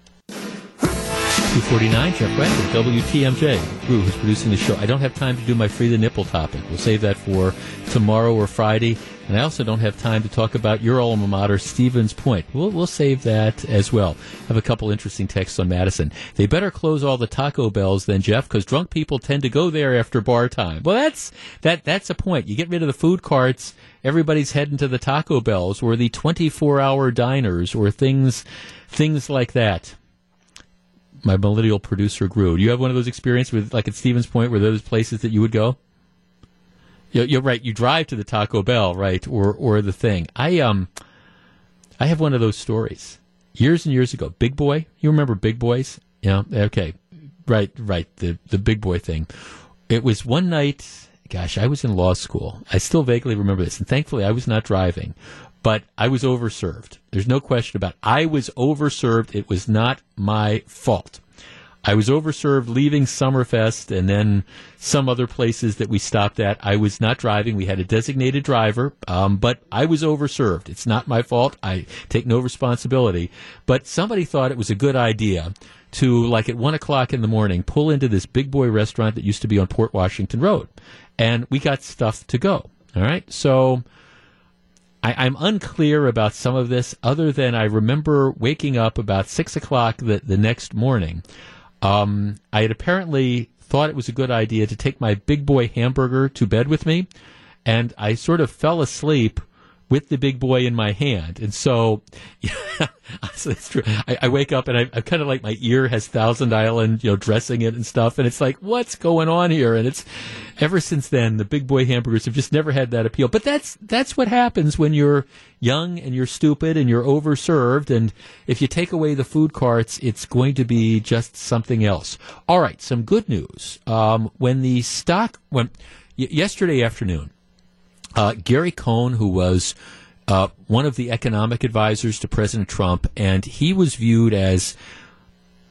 249, Jeff Wagner, WTMJ. Drew, who's producing the show. I don't have time to do my free the nipple topic. We'll save that for tomorrow or Friday. And I also don't have time to talk about your alma mater, Stevens Point. We'll, we'll save that as well. I have a couple interesting texts on Madison. They better close all the Taco Bells then, Jeff, because drunk people tend to go there after bar time. Well, that's, that, that's a point. You get rid of the food carts, everybody's heading to the Taco Bells or the 24 hour diners or things, things like that my millennial producer Drew. Do you have one of those experiences with, like at Stevens Point, where those places that you would go? You're, you're right. You drive to the Taco Bell, right, or or the thing. I um, I have one of those stories years and years ago. Big Boy, you remember Big Boys? Yeah. Okay. Right. Right. The the Big Boy thing. It was one night. Gosh, I was in law school. I still vaguely remember this, and thankfully I was not driving but I was overserved. There's no question about it. I was overserved. It was not my fault. I was overserved leaving Summerfest and then some other places that we stopped at. I was not driving. We had a designated driver, um, but I was overserved. It's not my fault. I take no responsibility. But somebody thought it was a good idea to, like at one o'clock in the morning, pull into this big boy restaurant that used to be on Port Washington Road. And we got stuff to go. All right. So I, am unclear about some of this, other than I remember waking up about six o'clock the, the next morning. Um, I had apparently thought it was a good idea to take my big boy hamburger to bed with me, and I sort of fell asleep with the big boy in my hand. And so, yeah, so true. I, I, wake up and I, I kind of like my ear has Thousand Island, you know, dressing it and stuff. And it's like, what's going on here? And it's ever since then, the big boy hamburgers have just never had that appeal. But that's, that's what happens when you're young and you're stupid and you're overserved. And if you take away the food carts, it's going to be just something else. All right. Some good news. Um, when the stock, when, y- yesterday afternoon, uh, Gary Cohn, who was uh, one of the economic advisors to President Trump, and he was viewed as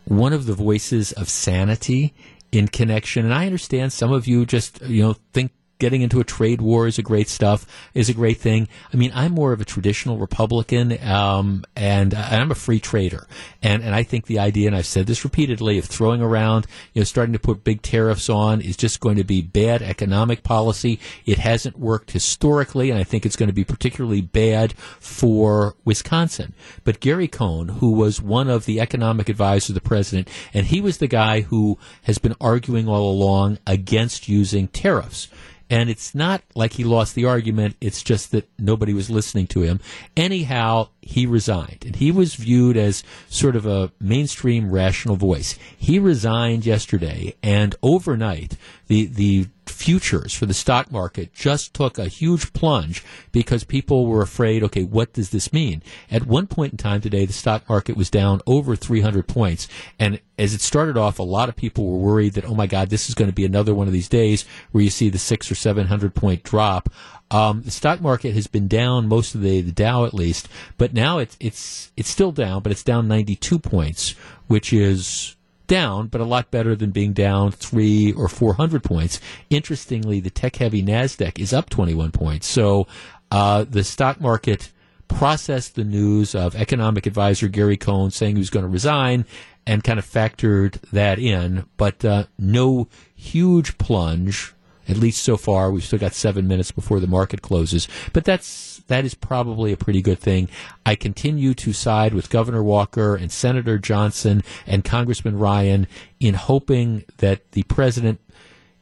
one of the voices of sanity in connection. And I understand some of you just you know think getting into a trade war is a great stuff, is a great thing. I mean, I'm more of a traditional Republican, um, and I'm a free trader. And, and I think the idea, and I've said this repeatedly, of throwing around, you know, starting to put big tariffs on is just going to be bad economic policy. It hasn't worked historically, and I think it's going to be particularly bad for Wisconsin. But Gary Cohn, who was one of the economic advisors of the president, and he was the guy who has been arguing all along against using tariffs. And it's not like he lost the argument. It's just that nobody was listening to him. Anyhow, he resigned. And he was viewed as sort of a mainstream rational voice. He resigned yesterday, and overnight, the, the futures for the stock market just took a huge plunge because people were afraid, okay, what does this mean? At one point in time today, the stock market was down over 300 points. And as it started off, a lot of people were worried that, oh my God, this is going to be another one of these days where you see the six or 700 point drop. Um, the stock market has been down most of the, the Dow at least, but now it's, it's, it's still down, but it's down 92 points, which is, down, but a lot better than being down three or four hundred points. Interestingly, the tech-heavy Nasdaq is up twenty-one points. So uh, the stock market processed the news of economic advisor Gary Cohn saying he was going to resign and kind of factored that in, but uh, no huge plunge. At least so far, we've still got seven minutes before the market closes. But that's that is probably a pretty good thing. I continue to side with Governor Walker and Senator Johnson and Congressman Ryan in hoping that the president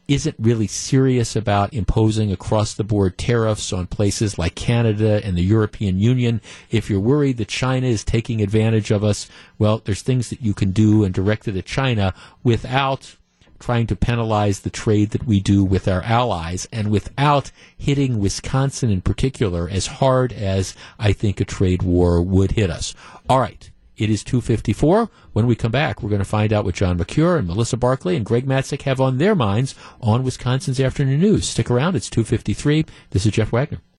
isn't really serious about imposing across the board tariffs on places like Canada and the European Union. If you're worried that China is taking advantage of us, well, there's things that you can do and direct it at China without trying to penalize the trade that we do with our allies and without hitting Wisconsin in particular as hard as I think a trade war would hit us. All right. It is 254. When we come back, we're going to find out what John Mercure and Melissa Barclay and Greg Matzek have on their minds on Wisconsin's Afternoon News. Stick around. It's 253. This is Jeff Wagner.